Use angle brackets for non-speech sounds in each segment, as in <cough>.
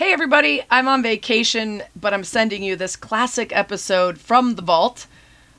Hey, everybody, I'm on vacation, but I'm sending you this classic episode from the vault.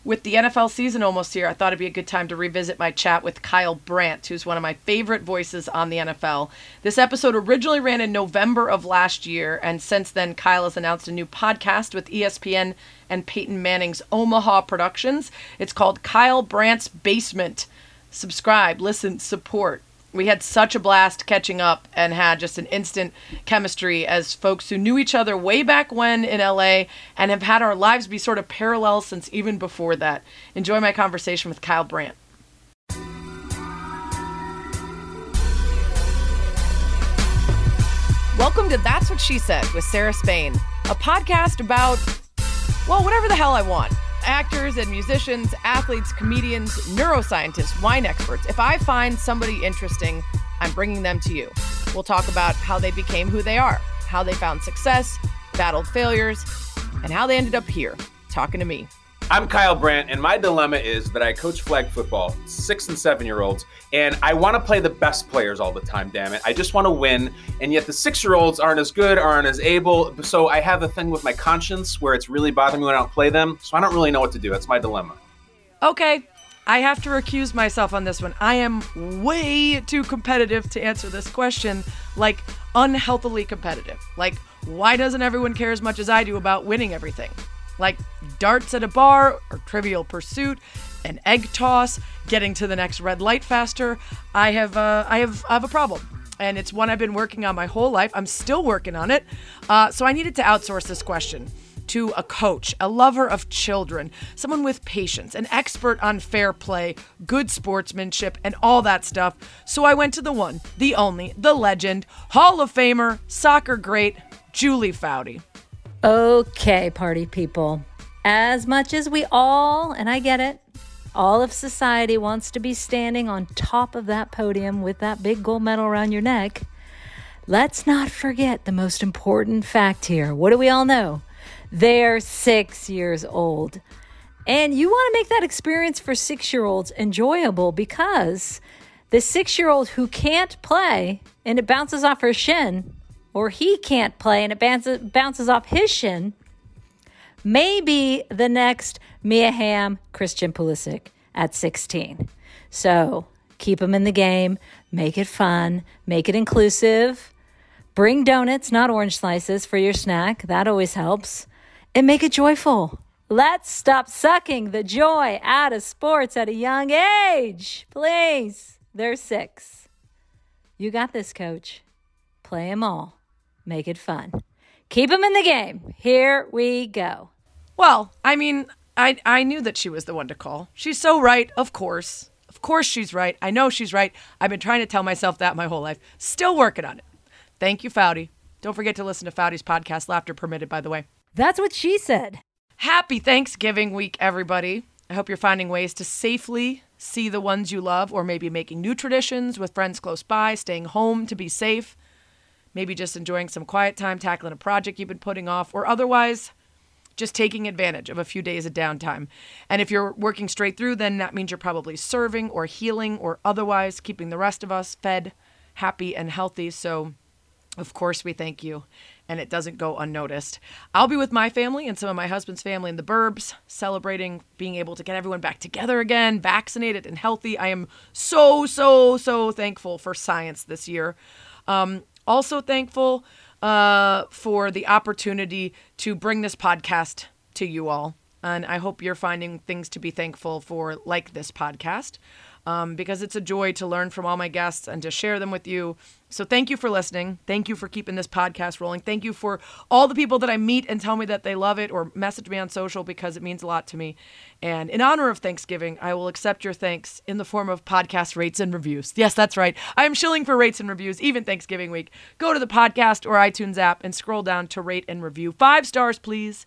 With the NFL season almost here, I thought it'd be a good time to revisit my chat with Kyle Brandt, who's one of my favorite voices on the NFL. This episode originally ran in November of last year, and since then, Kyle has announced a new podcast with ESPN and Peyton Manning's Omaha Productions. It's called Kyle Brandt's Basement. Subscribe, listen, support we had such a blast catching up and had just an instant chemistry as folks who knew each other way back when in LA and have had our lives be sort of parallel since even before that. Enjoy my conversation with Kyle Brandt. Welcome to That's What She Said with Sarah Spain, a podcast about, well, whatever the hell I want actors and musicians, athletes, comedians, neuroscientists, wine experts. If I find somebody interesting, I'm bringing them to you. We'll talk about how they became who they are, how they found success, battled failures, and how they ended up here talking to me. I'm Kyle Brandt, and my dilemma is that I coach flag football, six and seven year olds, and I want to play the best players all the time, damn it. I just want to win, and yet the six year olds aren't as good, aren't as able. So I have a thing with my conscience where it's really bothering me when I don't play them. So I don't really know what to do. That's my dilemma. Okay, I have to recuse myself on this one. I am way too competitive to answer this question, like unhealthily competitive. Like, why doesn't everyone care as much as I do about winning everything? Like darts at a bar or trivial pursuit, an egg toss, getting to the next red light faster. I have uh, I have I have a problem. And it's one I've been working on my whole life. I'm still working on it. Uh, so I needed to outsource this question to a coach, a lover of children, someone with patience, an expert on fair play, good sportsmanship, and all that stuff. So I went to the one, the only, the legend, Hall of Famer, soccer great, Julie Foudy. Okay, party people. As much as we all, and I get it, all of society wants to be standing on top of that podium with that big gold medal around your neck, let's not forget the most important fact here. What do we all know? They're six years old. And you want to make that experience for six year olds enjoyable because the six year old who can't play and it bounces off her shin or he can't play and it bounces, bounces off his shin, maybe the next Mia Hamm, Christian Pulisic at 16. So keep him in the game, make it fun, make it inclusive. Bring donuts, not orange slices, for your snack. That always helps. And make it joyful. Let's stop sucking the joy out of sports at a young age. Please. They're six. You got this, coach. Play them all. Make it fun. Keep them in the game. Here we go. Well, I mean, I I knew that she was the one to call. She's so right, of course. Of course she's right. I know she's right. I've been trying to tell myself that my whole life. Still working on it. Thank you, Foudy. Don't forget to listen to Foudy's podcast, Laughter Permitted, by the way. That's what she said. Happy Thanksgiving week, everybody. I hope you're finding ways to safely see the ones you love, or maybe making new traditions with friends close by, staying home to be safe maybe just enjoying some quiet time, tackling a project you've been putting off, or otherwise just taking advantage of a few days of downtime. And if you're working straight through, then that means you're probably serving or healing or otherwise keeping the rest of us fed, happy, and healthy. So, of course, we thank you. And it doesn't go unnoticed. I'll be with my family and some of my husband's family in the burbs, celebrating being able to get everyone back together again, vaccinated and healthy. I am so, so, so thankful for science this year. Um, also thankful uh, for the opportunity to bring this podcast to you all. And I hope you're finding things to be thankful for, like this podcast um, because it's a joy to learn from all my guests and to share them with you. So thank you for listening. Thank you for keeping this podcast rolling. Thank you for all the people that I meet and tell me that they love it or message me on social because it means a lot to me. And in honor of Thanksgiving, I will accept your thanks in the form of podcast rates and reviews. Yes, that's right. I am shilling for rates and reviews even Thanksgiving week. Go to the podcast or iTunes app and scroll down to rate and review. Five stars, please.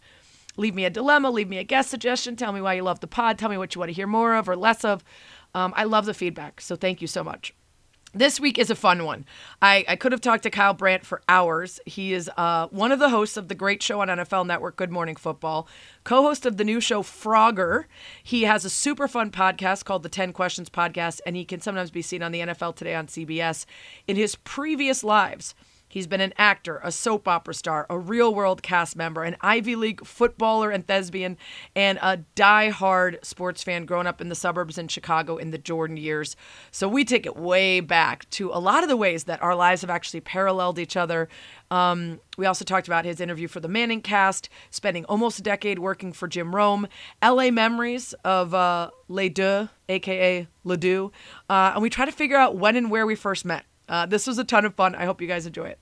Leave me a dilemma, leave me a guest suggestion, tell me why you love the pod, tell me what you want to hear more of or less of. Um, I love the feedback, so thank you so much. This week is a fun one. I, I could have talked to Kyle Brandt for hours. He is uh, one of the hosts of the great show on NFL Network, Good Morning Football, co host of the new show Frogger. He has a super fun podcast called the 10 Questions Podcast, and he can sometimes be seen on the NFL Today on CBS. In his previous lives, He's been an actor, a soap opera star, a real world cast member, an Ivy League footballer and thespian, and a die-hard sports fan growing up in the suburbs in Chicago in the Jordan years. So we take it way back to a lot of the ways that our lives have actually paralleled each other. Um, we also talked about his interview for the Manning cast, spending almost a decade working for Jim Rome, LA memories of uh, Les Deux, aka Ledoux, uh, and we try to figure out when and where we first met. Uh, this was a ton of fun. I hope you guys enjoy it.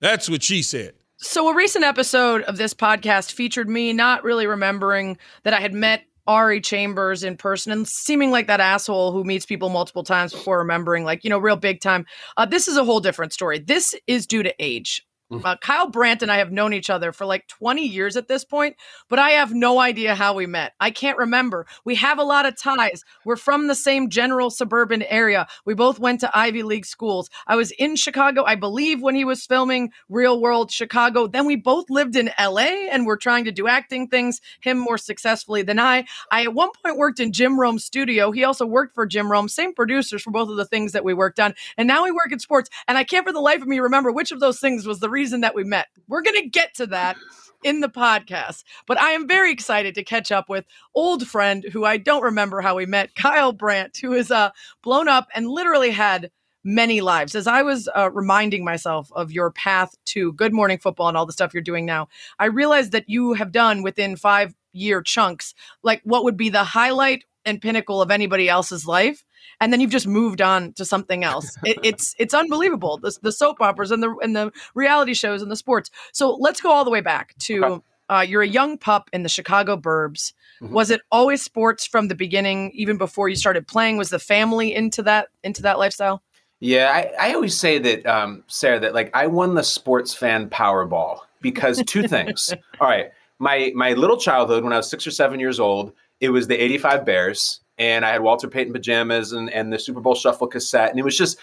That's what she said. So, a recent episode of this podcast featured me not really remembering that I had met Ari Chambers in person and seeming like that asshole who meets people multiple times before remembering, like, you know, real big time. Uh, this is a whole different story. This is due to age. Mm. Uh, Kyle Brandt and I have known each other for like 20 years at this point, but I have no idea how we met. I can't remember. We have a lot of ties. We're from the same general suburban area. We both went to Ivy League schools. I was in Chicago, I believe, when he was filming Real World Chicago. Then we both lived in LA and were trying to do acting things, him more successfully than I. I at one point worked in Jim Rome's studio. He also worked for Jim Rome, same producers for both of the things that we worked on. And now we work in sports. And I can't for the life of me remember which of those things was the reason reason that we met. We're going to get to that in the podcast. But I am very excited to catch up with old friend who I don't remember how we met, Kyle Brandt, who is uh, blown up and literally had many lives. As I was uh, reminding myself of your path to Good Morning Football and all the stuff you're doing now, I realized that you have done within five year chunks, like what would be the highlight and pinnacle of anybody else's life and then you've just moved on to something else. It, <laughs> it's it's unbelievable. The, the soap operas and the and the reality shows and the sports. So let's go all the way back to okay. uh, you're a young pup in the Chicago Burbs. Mm-hmm. Was it always sports from the beginning, even before you started playing? Was the family into that into that lifestyle? Yeah, I, I always say that, um, Sarah, that like I won the sports fan Powerball because two things. <laughs> All right, my my little childhood when I was six or seven years old, it was the '85 Bears and I had Walter Payton pajamas and, and the Super Bowl Shuffle cassette, and it was just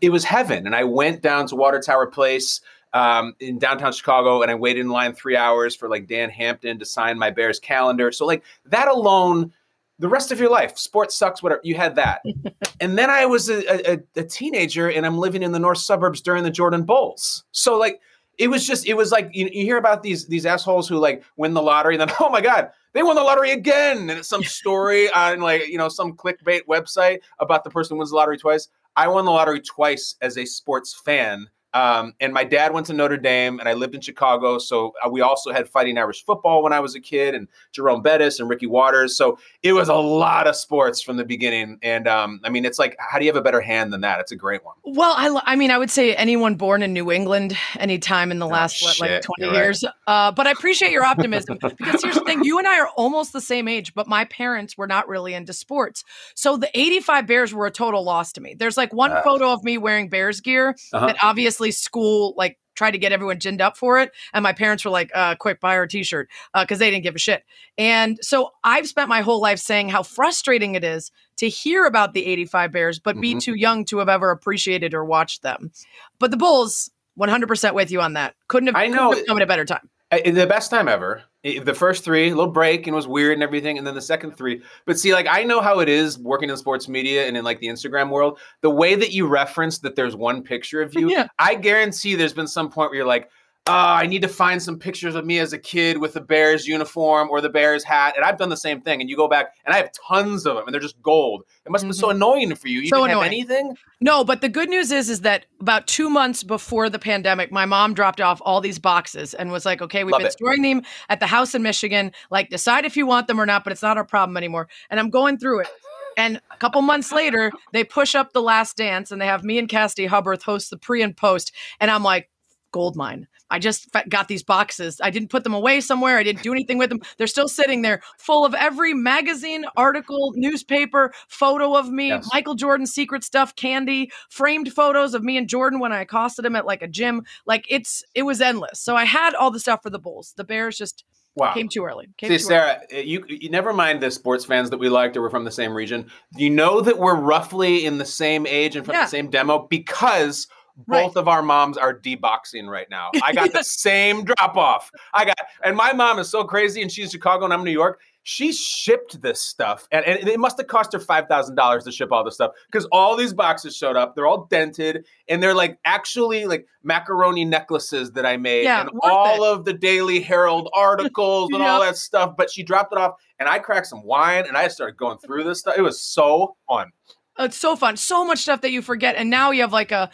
it was heaven. And I went down to Water Tower Place um, in downtown Chicago, and I waited in line three hours for like Dan Hampton to sign my Bears calendar. So like that alone. The rest of your life, sports sucks, whatever. You had that. <laughs> and then I was a, a, a teenager and I'm living in the north suburbs during the Jordan Bulls. So, like, it was just it was like you, you hear about these these assholes who like win the lottery and then <laughs> oh my god they won the lottery again. And it's some story on like you know some clickbait website about the person who wins the lottery twice. I won the lottery twice as a sports fan um, and my dad went to Notre Dame, and I lived in Chicago. So uh, we also had Fighting Irish football when I was a kid, and Jerome Bettis and Ricky Watters. So it was a lot of sports from the beginning. And um, I mean, it's like, how do you have a better hand than that? It's a great one. Well, I, I mean, I would say anyone born in New England, anytime in the oh, last what, like twenty years. Uh, but I appreciate your optimism because here's the thing: you and I are almost the same age, but my parents were not really into sports. So the '85 Bears were a total loss to me. There's like one uh, photo of me wearing Bears gear uh-huh. that obviously obviously school like tried to get everyone ginned up for it. And my parents were like, uh, quick, buy our t-shirt. Uh, cause they didn't give a shit. And so I've spent my whole life saying how frustrating it is to hear about the 85 Bears, but mm-hmm. be too young to have ever appreciated or watched them. But the Bulls, 100% with you on that. Couldn't have, I know. Have come at a better time. The best time ever the first three, a little break and was weird and everything, and then the second three. But see, like I know how it is working in sports media and in like the Instagram world. The way that you reference that there's one picture of you, <laughs> yeah. I guarantee there's been some point where you're like, I need to find some pictures of me as a kid with the Bears uniform or the Bears hat. And I've done the same thing. And you go back and I have tons of them and they're just gold. It must mm-hmm. be so annoying for you. You so have anything? No, but the good news is is that about two months before the pandemic, my mom dropped off all these boxes and was like, okay, we've Love been it. storing them at the house in Michigan. Like decide if you want them or not, but it's not our problem anymore. And I'm going through it. And a couple months later, they push up the last dance and they have me and Cassidy Hubbarth host the pre and post. And I'm like, gold mine. I just got these boxes. I didn't put them away somewhere. I didn't do anything with them. They're still sitting there, full of every magazine, article, newspaper, photo of me, yes. Michael Jordan secret stuff, candy, framed photos of me and Jordan when I accosted him at like a gym. Like it's it was endless. So I had all the stuff for the Bulls. The Bears just Wow. Came too early. Came See, too Sarah, early. Uh, you, you never mind the sports fans that we liked or we're from the same region. You know that we're roughly in the same age and from yeah. the same demo because – both of our moms are deboxing right now. I got the <laughs> same drop off. I got, and my mom is so crazy, and she's Chicago and I'm New York. she shipped this stuff, and, and it must have cost her five thousand dollars to ship all this stuff because all these boxes showed up. They're all dented, and they're like actually like macaroni necklaces that I made, Yeah, and all it. of the Daily Herald articles and all that stuff. But she dropped it off, and I cracked some wine, and I started going through this stuff. It was so fun. It's so fun. So much stuff that you forget. And now you have like a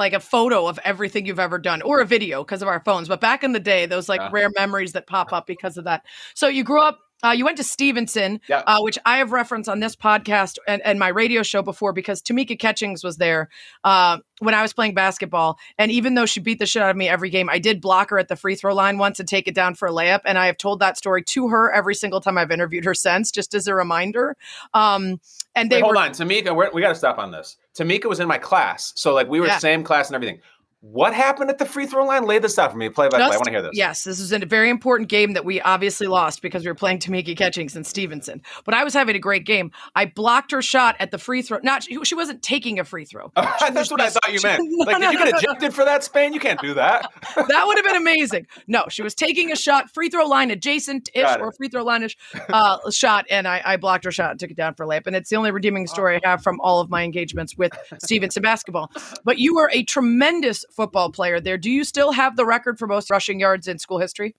like a photo of everything you've ever done or a video because of our phones. But back in the day, those like Yeah. rare memories that pop up because of that. So you grew up uh, you went to Stevenson, Yeah. uh, which I have referenced on this podcast and, and my radio show before because Tamika Catchings was there uh, when I was playing basketball. And even though she beat the shit out of me every game, I did block her at the free throw line once and take it down for a layup. And I have told that story to her every single time I've interviewed her since, just as a reminder. Um, and they Wait, hold were on, Tamika. We got to stop on this. Tamika was in my class, so like we were Yeah. same class and everything. What happened at the free throw line? Lay this out for me. Play by play. I want to hear this. Yes, this was a very important game that we obviously lost because we were playing Tamika Catchings and Stevenson. But I was having a great game. I blocked her shot at the free throw. Not she, wasn't taking a free throw. <laughs> That's what I thought you meant. No, <laughs> Like, no, did you no, get no, <laughs> ejected for that, Spain? You can't do that. that would have been amazing. No, she was taking a shot, free throw line adjacent ish or free throw line ish uh, shot, and I, I blocked her shot and took it down for a layup. And it's the only redeeming story I have from all of my engagements with Stevenson basketball. But you were a tremendous football player there. Do you still have the record for most rushing yards in school history?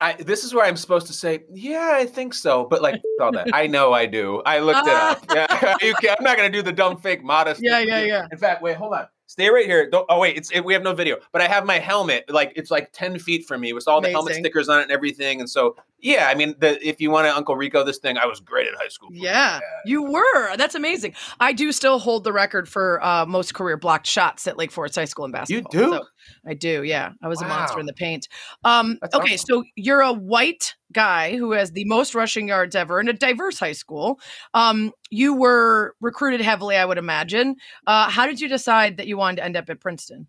I, this is where I'm supposed to say, yeah, I think so. But like <laughs> all that, I know I do. I looked it up. <laughs> Yeah, <laughs> you can, I'm not going to do the dumb, fake, modest. Yeah, yeah, yeah. In fact, wait, hold on. Stay right here. Don't, oh wait, it's it, we have no video, but I have my helmet. Like it's like ten feet from me with all the helmet stickers on it and everything. And so, yeah, I mean, the, if you want to Uncle Rico this thing, I was great in high school. Yeah, you were. That's amazing. I do still hold the record for uh, most career blocked shots at Lake Forest High School in basketball. You do? So I do. Yeah, I was a monster in the paint. Um, That's okay, awesome. so you're a white guy who has the most rushing yards ever in a diverse high school. Um, you were recruited heavily, I would imagine. Uh, how did you decide that you wanted to end up at Princeton?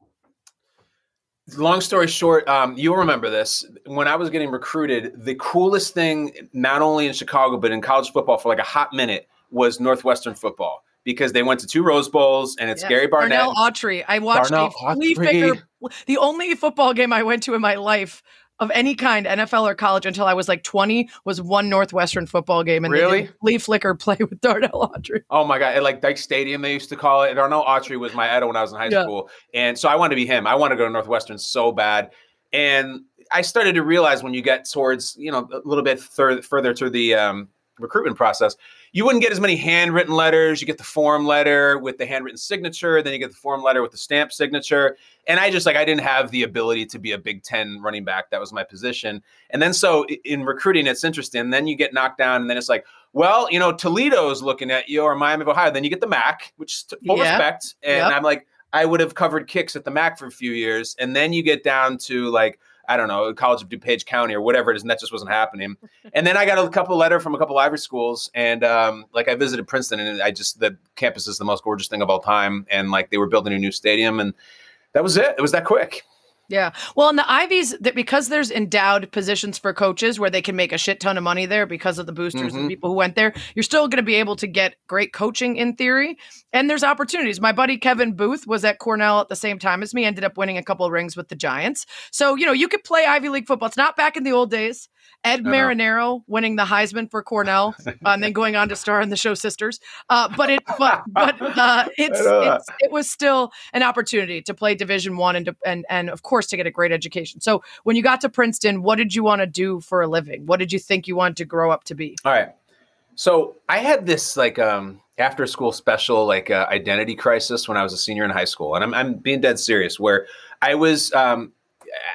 long story short, um, you'll remember this. When I was getting recruited, the coolest thing, not only in Chicago, but in college football for like a hot minute, was Northwestern football because they went to two Rose Bowls and it's Yeah. Gary Barnett. Darnell Autry. I watched Darnell a flea flicker. The only football game I went to in my life of any kind, NFL or college, until I was like 20, was one Northwestern football game. And they Really? did flea flicker <laughs> play with Darnell Autry. Oh my god! At like Dyche Stadium, they used to call it. Darnell Autry was my idol when I was in high Yeah. school, and so I wanted to be him. I wanted to go to Northwestern so bad, and I started to realize when you get towards you know a little bit fur- further to the um, recruitment process, you wouldn't get as many handwritten letters. You get the form letter with the handwritten signature, then you get the form letter with the stamp signature, and I just like I didn't have the ability to be a Big Ten running back. That was my position, and then so in recruiting, it's interesting. Then you get knocked down, and then it's like well, you know, Toledo's looking at you or Miami of Ohio. Then you get the MAC, which full Yeah. respect. And Yep. I'm like, I would have covered kicks at the MAC for a few years. And then you get down to like, I don't know, College of DuPage County or whatever it is, and that just wasn't happening. and then I got a couple letter from a couple Ivy schools, and um, like I visited Princeton, and I just the campus is the most gorgeous thing of all time, and like they were building a new stadium, and that was it. It was that quick. Yeah. Well, in the Ivies, that because there's endowed positions for coaches where they can make a shit ton of money there because of the boosters and Mhm. people who went there, you're still going to be able to get great coaching in theory. And there's opportunities. My buddy Kevin Boothe was at Cornell at the same time as me, ended up winning a couple of rings with the Giants. So, you know, you could play Ivy League football. It's not back in the old days. Ed. Marinaro winning the Heisman for Cornell uh, and then going on to star in the show Sisters. Uh, but it, but, but uh, <laughs> it's, I know that. it's, it was still an opportunity to play Division One and, to, and and of course to get a great education. So when you got to Princeton, what did you want to do for a living? What did you think you wanted to grow up to be? All right. So I had this like um after school special like uh, identity crisis when I was a senior in high school, and I'm I'm being dead serious. Where I was um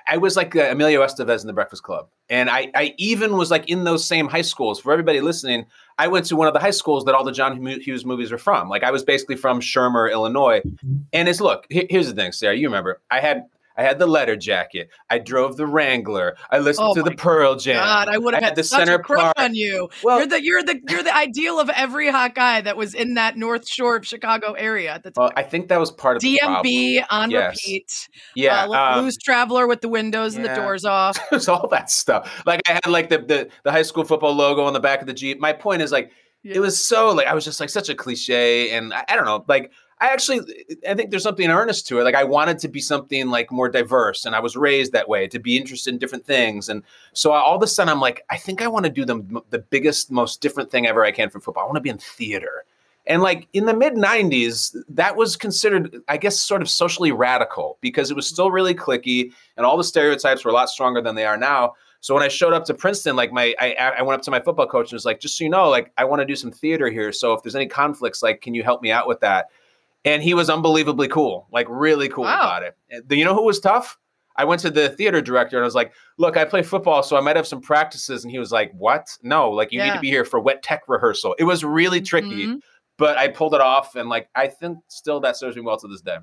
I was like uh, Emilio Estevez in the Breakfast Club, and I I even was like in those same high schools. For everybody listening, I went to one of the high schools that all the John Hughes movies are from. Like I was basically from Shermer, Illinois. And it's look, here's the thing, Sarah. You remember I had. I had the letter jacket. I drove the Wrangler. I listened Oh to the Pearl Jam. God, I would have I had, had the such center a crush on you. Well- you're the you're the you're the ideal of every hot guy that was in that North Shore of Chicago area at the time. Well, I think that was part of the. DMB on Yes. repeat. Yeah, uh, um, Blues Traveler with the windows and the doors <laughs> off. there's all that stuff. Like I had like the, the the high school football logo on the back of the Jeep. My point is like Yeah. it was so like I was just like such a cliche, and I, I don't know. Like I actually I think there's something earnest to it. Like I wanted to be something like more diverse, and I was raised that way to be interested in different things. And so all of a sudden, I'm like, I think I want to do the the biggest, most different thing ever I can for football. I want to be in theater. And like in the mid 90s, that was considered, I guess, sort of socially radical because it was still really clicky and all the stereotypes were a lot stronger than they are now. So when I showed up to Princeton, like my, I, I went up to my football coach and was like, just so you know, like I want to do some theater here. So if there's any conflicts, like, can you help me out with that? And he was unbelievably cool, like really cool wow. about it. You know who was tough? I went to the theater director and I was like, "Look, I play football, so I might have some practices." And he was like, "What? No, like you yeah. need to be here for wet tech rehearsal." It was really tricky, mm-hmm. but I pulled it off, and like I think still that serves me well to this day.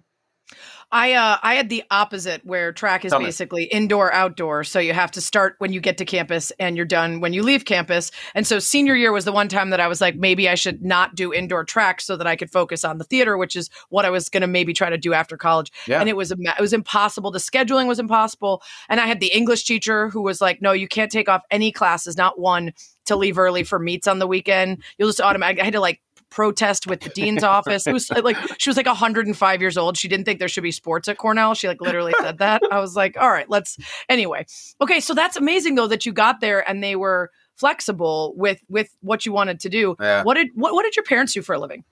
I uh I had the opposite where track is Tell basically me. indoor outdoor. So you have to start when you get to campus and you're done when you leave campus. And so senior year was the one time that I was like maybe I should not do indoor track so that I could focus on the theater which is what I was going to maybe try to do after college. Yeah. and it was it was impossible. The scheduling was impossible. And I had the English teacher who was like no you can't take off any classes not one to leave early for meets on the weekend. You'll just automatically I had to like protest with the dean's <laughs> office. It was like she was like 105 years old. She didn't think there should be sports at Cornell. She like literally said that. I was like, all right, let's anyway. Okay, so that's amazing though that you got there and they were flexible with with what you wanted to do. Yeah. What did what, what did your parents do for a living?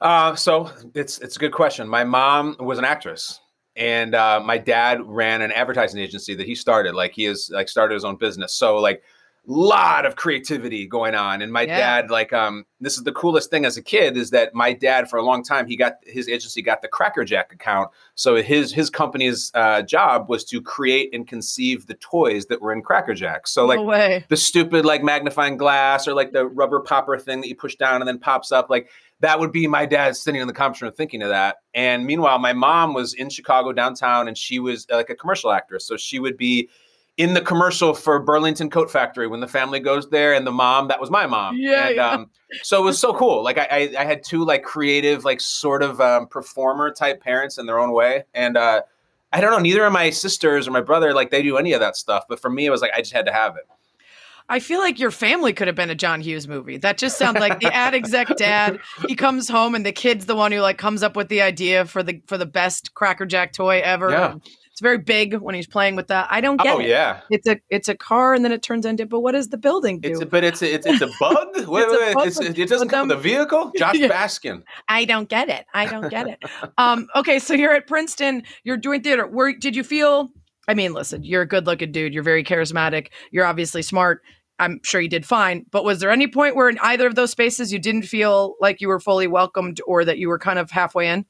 Uh, so it's it's a good question. My mom was an actress and uh, my dad ran an advertising agency that he started like he is like started his own business so like lot of creativity going on and my yeah. dad like um this is the coolest thing as a kid is that my dad for a long time he got his agency got the cracker jack account. So his his company's uh, job was to create and conceive the toys that were in cracker jack so like no the stupid like magnifying glass or like the rubber popper thing that you push down and then pops up like that would be my dad sitting in the conference room thinking of that. And meanwhile my mom was in chicago downtown and she was uh, like a commercial actress. So she would be in the commercial for Burlington Coat Factory when the family goes there and the mom that was my mom. Yeah. And, yeah. Um, so it was so cool. Like I, I, I, had two like creative, like sort of um, performer type parents in their own way. And uh, I don't know, neither of my sisters or my brother like they do any of that stuff. But for me, it was like I just had to have it. I feel like your family could have been a John Hughes movie. That just sounds like the ad exec <laughs> dad. He comes home and the kid's the one who like comes up with the idea for the for the best Cracker Jack toy ever. Yeah. It's very big when he's playing with that. I don't get oh, it. yeah. It's a it's a car and then it turns into but what does the building do? It's a, but it's a, it's, it's a <laughs> bug? wait, wait, wait. It's, it doesn't come with a vehicle? <laughs> Josh yeah. Baskin. I don't get it. I don't get it. um okay, so you're at Princeton, you're doing theater. Where did you feel I mean, listen, you're a good-looking dude. You're very charismatic. You're obviously smart. I'm sure you did fine. But was there any point where in either of those spaces you didn't feel like you were fully welcomed or that you were kind of halfway in?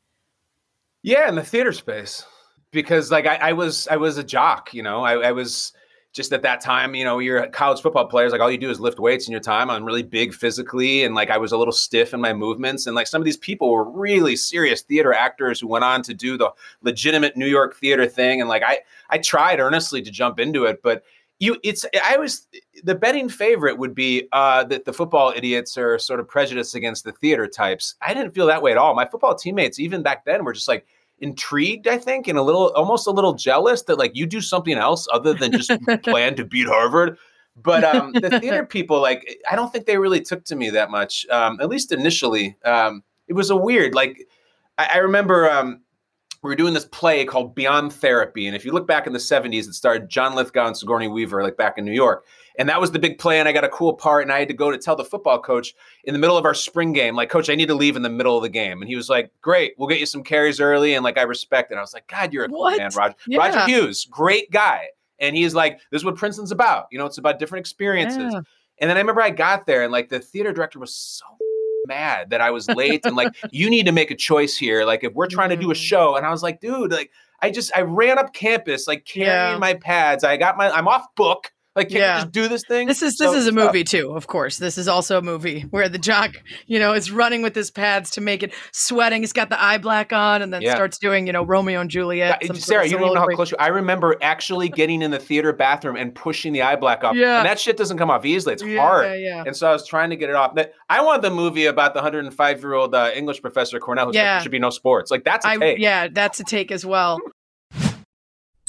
Yeah, in the theater space because like I, I, was I was a jock, you know, I, I, was just at that time, you know, you're college football players, like all you do is lift weights in your time. I'm really big physically, and like I was a little stiff in my movements, and like some of these people were really serious theater actors who went on to do the legitimate New York theater thing, and like I I tried earnestly to jump into it, but you it's I was the betting favorite would be uh, that the football idiots are sort of prejudiced against the theater types. I didn't feel that way at all. My football teammates, even back then, were just like intrigued, I think, and a little, almost a little jealous that like you do something else other than just <laughs> plan to beat Harvard. But um, the theater <laughs> people, like, I don't think they really took to me that much, um, at least initially. Um, it was a weird, like, I, I remember um, we were doing this play called Beyond Therapy. And if you look back in the 70s, it starred John Lithgow and Sigourney Weaver, like back in New York. And that was the big play. And I got a cool part. And I had to go to tell the football coach in the middle of our spring game, like, Coach, I need to leave in the middle of the game. And he was like, Great, we'll get you some carries early. And like, I respect it. And I was like, God, you're a cool man, Roger. Yeah. Roger Hughes, great guy. And he's like, This is what Princeton's about. You know, it's about different experiences. Yeah. And then I remember I got there and like the theater director was so mad that I was late and like <laughs> you need to make a choice here. Like if we're trying to do a mm. show, and I was like, dude, like I just I ran up campus like carrying yeah. my pads. I got my I'm off book. Like, can yeah. you just do this thing? This is this so, is a movie too, of course. This is also a movie where the jock, you know, is running with his pads to make it sweating. He's got the eye black on, and then yeah. starts doing, you know, Romeo and Juliet. Yeah, Sarah, you don't even know how close you. I remember actually getting in the theater bathroom and pushing the eye black off. Yeah, and that shit doesn't come off easily. It's hard. Yeah, yeah. And so I was trying to get it off. I want the movie about the 105 year old uh, English professor Cornell who yeah. should be no sports. Like that's a I, take. Yeah, that's a take as well.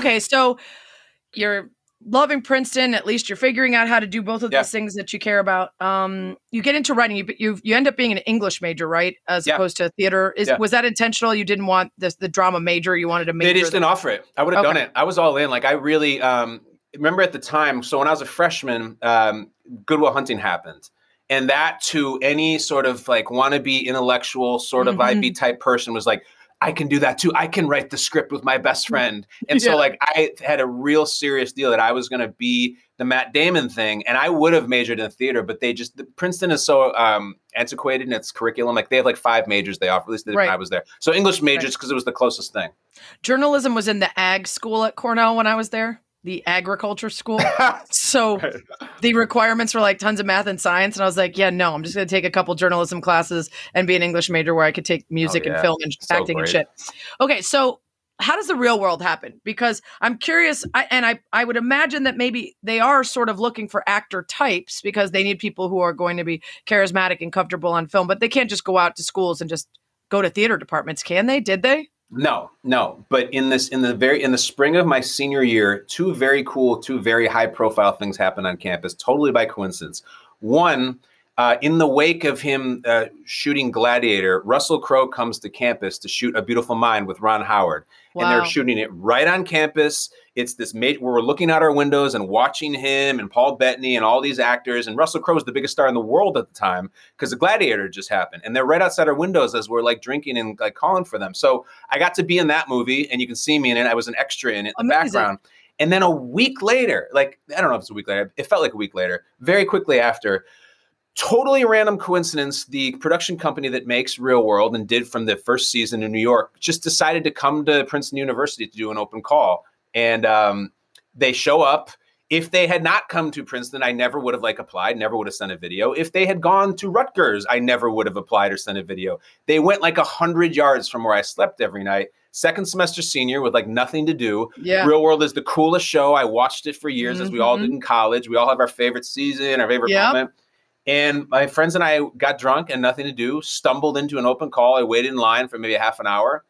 Okay, so you're loving Princeton. At least you're figuring out how to do both of Yeah. those things that you care about. Um, you get into writing. You you you end up being an English major, right, as Yeah. opposed to theater. Is Yeah. was that intentional? You didn't want this the drama major. You wanted to major. They just didn't offer it. I would have done it. I was all in. Like I really um, remember at the time. So when I was a freshman, um, Good Will Hunting happened, and that to any sort of like wannabe intellectual sort of Mhm. IB type person was like, I can do that too. I can write the script with my best friend. <laughs> And Yeah. so like I had a real serious deal that I was going to be the Matt Damon thing, and I would have majored in theater, but they just the, Princeton is so um, antiquated in its curriculum. Like they have like five majors they offer. At least when Right. I was there. So English majors because it was the closest thing. Journalism was in the ag school at Cornell when I was there, the agriculture school. <laughs> so the requirements were like tons of math and science, and I was like, yeah, no, I'm just going to take a couple journalism classes and be an English major where I could take music oh, and Oh, yeah. film and So acting and shit. Okay, so how does the real world happen? Because I'm curious, I, and I I would imagine that maybe they are sort of looking for actor types because they need people who are going to be charismatic and comfortable on film, but they can't just go out to schools and just go to theater departments, can they? Did they? No, no. But in this, in the very, in the spring of my senior year, two very cool, two very high profile things happened on campus, totally by coincidence. One, uh, in the wake of him uh, shooting Gladiator, Russell Crowe comes to campus to shoot A Beautiful Mind with Ron Howard, and they're shooting it right on campus. It's this mate where we're looking out our windows and watching him and Paul Bettany and all these actors. And Russell Crowe was the biggest star in the world at the time because the Gladiator just happened, and they're right outside our windows as we're like drinking and like calling for them. So I got to be in that movie, and you can see me in it. I was an extra in it in the Amazing. background. And then a week later, like I don't know if it's a week later, it felt like a week later, very quickly after, totally random coincidence, the production company that makes Real World and did from the first season in New York just decided to come to Princeton University to do an open call. And um, they show up. If they had not come to Princeton, I never would have like applied, never would have sent a video. If they had gone to Rutgers, I never would have applied or sent a video. They went like a hundred yards from where I slept every night. Second semester senior with like nothing to do. Yeah. Real World is the coolest show. I watched it for years, as we all did in college. We all have our favorite season, our favorite Yep. moment. And my friends and I got drunk and nothing to do, stumbled into an open call. I waited in line for maybe half an hour.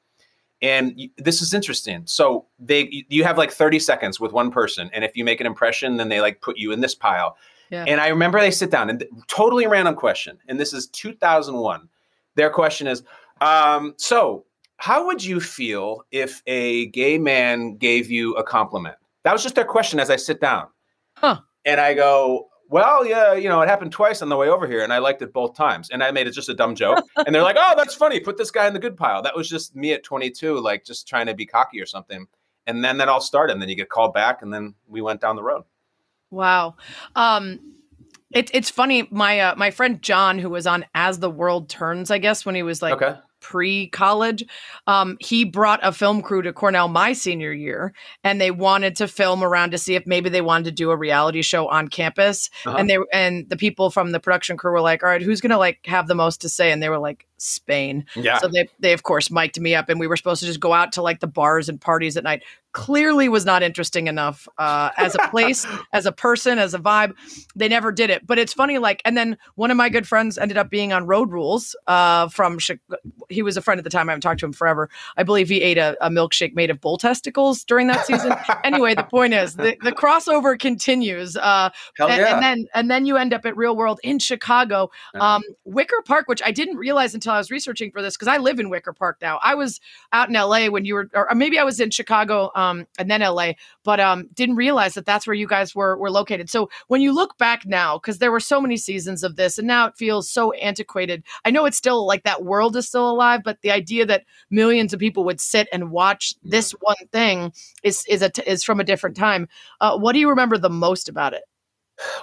And this is interesting. So they you have like 30 seconds with one person. And if you make an impression, then they like put you in this pile. Yeah. And I remember they sit down and th- totally random question. And this is 2001. Their question is, um, so how would you feel if a gay man gave you a compliment? That was just their question as I sit down. Huh. And I go, well, yeah, you know, it happened twice on the way over here, and I liked it both times. And I made it just a dumb joke. <laughs> and they're like, oh, that's funny. Put this guy in the good pile. That was just me at 22, like just trying to be cocky or something. And then that all started. And then you get called back, and then we went down the road. Wow. Um it, it's funny my uh, my friend John who was on As the World Turns I guess when he was like okay. Pre-college um he brought a film crew to Cornell my senior year and they wanted to film around to see if maybe they wanted to do a reality show on campus Uh-huh. and they and the people from the production crew were like all right who's going to like have the most to say and they were like Spain Yeah. so they they of course mic'd me up and we were supposed to just go out to like the bars and parties at night clearly was not interesting enough uh, as a place, <laughs> as a person, as a vibe. They never did it. But it's funny, like, and then one of my good friends ended up being on Road Rules uh, from, he was a friend at the time. I haven't talked to him forever. I believe he ate a, a milkshake made of bull testicles during that season. <laughs> anyway, the point is the, the crossover continues. Uh, and, yeah. and then and then you end up at Real World in Chicago, um, Wicker Park, which I didn't realize until I was researching for this because I live in Wicker Park now. I was out in LA when you were, or maybe I was in Chicago um, and then LA, but um, didn't realize that that's where you guys were were located. So when you look back now, because there were so many seasons of this, and now it feels so antiquated. I know it's still like that world is still alive, but the idea that millions of people would sit and watch this one thing is is a is from a different time. Uh, what do you remember the most about it?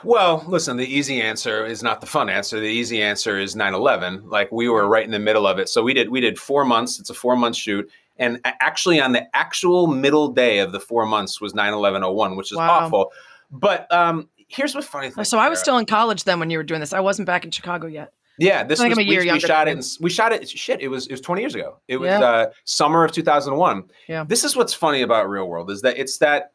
Well, listen, the easy answer is not the fun answer. The easy answer is 9/11. Like we were right in the middle of it. So we did we did 4 months. It's a 4 month shoot. And actually on the actual middle day of the 4 months was 9/11/01, which is Wow. awful. But um here's what funny thing. So I was Sarah. still in college then when you were doing this. I wasn't back in Chicago yet. Yeah, this was we, year we shot it. In, we shot it. Shit, it was it was 20 years ago. It was Yeah. uh, summer of 2001. Yeah. This is what's funny about Real World is that it's that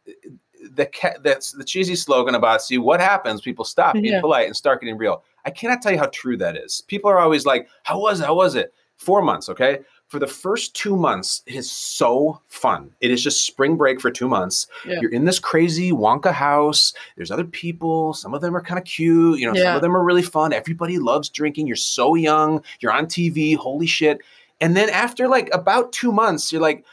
the that's the cheesy slogan about see what happens. People stop being Yeah. polite and start getting real. I cannot tell you how true that is. People are always like, "How was it? How was it?" Four months, okay. For the first two months, it is so fun. It is just spring break for two months. Yeah. You're in this crazy Wonka house. There's other people. Some of them are kind of cute. You know, some of them are really fun. Everybody loves drinking. You're so young. You're on TV. Holy shit. And then after like about two months, you're like,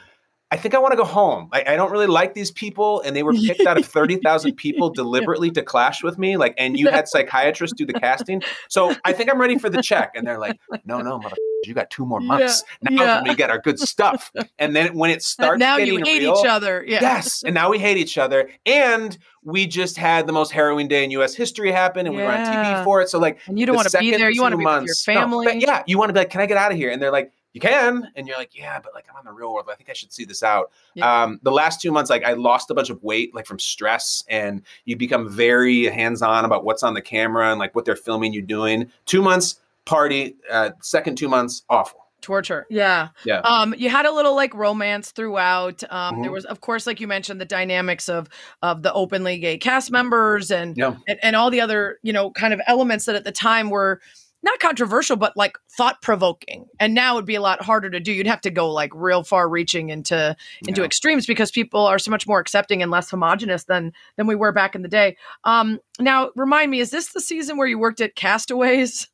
I think I want to go home. I, I don't really like these people. And they were picked out of 30,000 people <laughs> deliberately to clash with me. Like, and you had psychiatrists do the casting. So I think I'm ready for the check. And they're like, no, no, mother, you got two more Yeah, months. Now yeah. we get our good <laughs> stuff. And then when it starts now you hate real, each other. Yeah. Yes. And now we hate each other. And we just had the most harrowing day in US history happen and we were on TV for it. So like And you don't want to be there. You want to be with your months- no, family. but yeah, you want to be like, can I get out of here? And they're like, you can. And you're like, yeah, but like I'm on the real world. I think I should see this out. Yeah. Um, the last two months, like I lost a bunch of weight, like from stress, and you become very hands-on about what's on the camera and like what they're filming you doing. Two months, party. Uh, second two months, awful. torture yeah Yeah. um you had a little like romance throughout um there Mhm. was of course like you mentioned the dynamics of of the openly gay cast members and Yeah. and, and all the other you know kind of elements that at the time were not controversial but like thought provoking and now it'd be a lot harder to do you'd have to go like real far reaching into into Yeah. extremes because people are so much more accepting and less homogenous than than we were back in the day um now remind me is this the season where you worked at castaways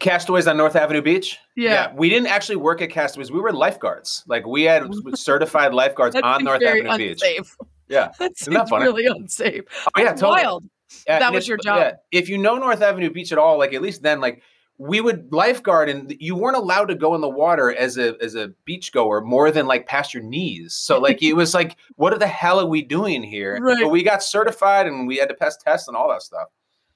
Castaways on North Avenue Beach. Yeah. we didn't actually work at Castaways. We were lifeguards. Like we had mm-hmm. <laughs> certified lifeguards on North Avenue Beach. Yeah, <laughs> That Isn't that funny? really unsafe. Oh, yeah, That's totally. wild. Yeah, That was your job. yeah, if you know North Avenue Beach at all, like at least then, like we would lifeguard, and you weren't allowed to go in the water as a as a beach goer more than like past your knees. So like it was like, what the hell are we doing here? <laughs> Right. But we got certified, and we had to pass tests and all that stuff.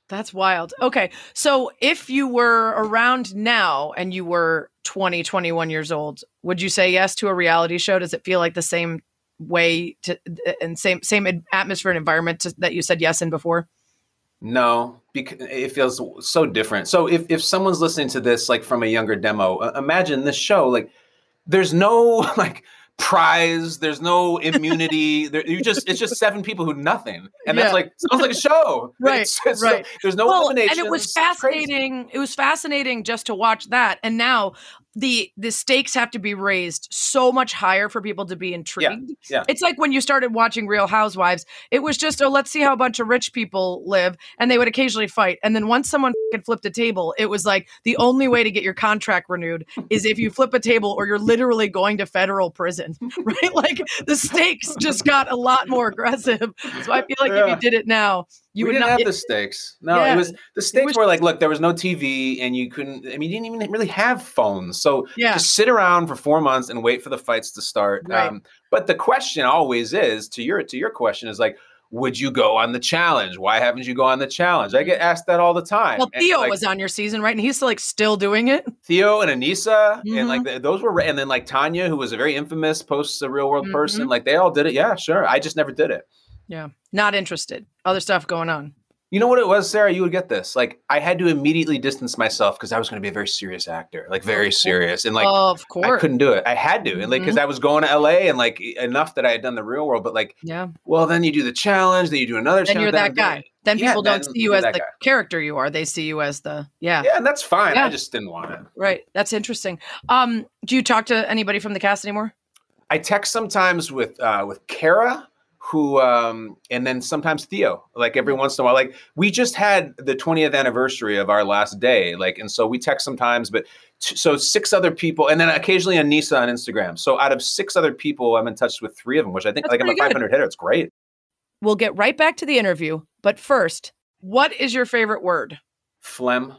That's wild. Okay. So if you were around now and you were 20, 21 years old, would you say yes to a reality show? Does it feel like the same way to and same same atmosphere and environment to, that you said yes in before? No, because it feels so different. So if if someone's listening to this like from a younger demo, uh, imagine this show like there's no <laughs> like prize, there's no immunity. <laughs> there, you just it's just seven people who nothing, and Yeah. that's like sounds like a show. <laughs> Right, It's- it's- right. there's no well, and elimination. it was fascinating. It was fascinating just to watch that. And now the the stakes have to be raised so much higher for people to be intrigued. yeah. yeah. It's like when you started watching Real Housewives, it was just, oh, let's see how a bunch of rich people live. And they would occasionally fight. And then once someone flipped flip a table, it was like the only way to get your contract renewed is if you flip a table or you're literally going to federal prison, <laughs> right? Like the stakes just got a lot more aggressive. So I feel like if you did it now, you we didn't not. have the stakes. No, Yeah. it was the stakes was- were like, look, there was no TV, and you couldn't. I mean, you didn't even really have phones, so Yeah. just sit around for four months and wait for the fights to start. Right. Um, but the question always is to your to your question is like, would you go on the challenge? Why haven't you go on the challenge? I get asked that all the time. well, Theo like, was on your season, right? And he's like still doing it. Theo and Aneesa, Mhm. and like th- those were, and then like Tonya, who was a very infamous post a real world Mm-hmm. person. Like they all did it. Yeah, sure. I just never did it. Yeah. Not interested. Other stuff going on. You know what it was, Sarah? You would get this. Like, I had to immediately distance myself because I was going to be a very serious actor, like very serious, and like of course, I couldn't do it. I had to, and like because I was going to LA, and like enough that I had done the real world, but like, yeah. well, then you do the challenge, then you do another. Challenge. Then you're that guy. Then Yeah, people don't then see you as the guy. character you are. They see you as the yeah. Yeah, and that's fine. Yeah. I just didn't want it. Right. That's interesting. Um, do you talk to anybody from the cast anymore? I text sometimes with uh, with Kara, who um and then sometimes Theo like every once in a while like we just had the 20th anniversary of our last day like and so we text sometimes but t- so six other people and then occasionally Aneesa on Instagram. So out of six other people I'm in touch with three of them which I think That's like I'm a pretty good. 500 hitter. It's great. We'll get right back to the interview, but first, what is your favorite word? phlegm.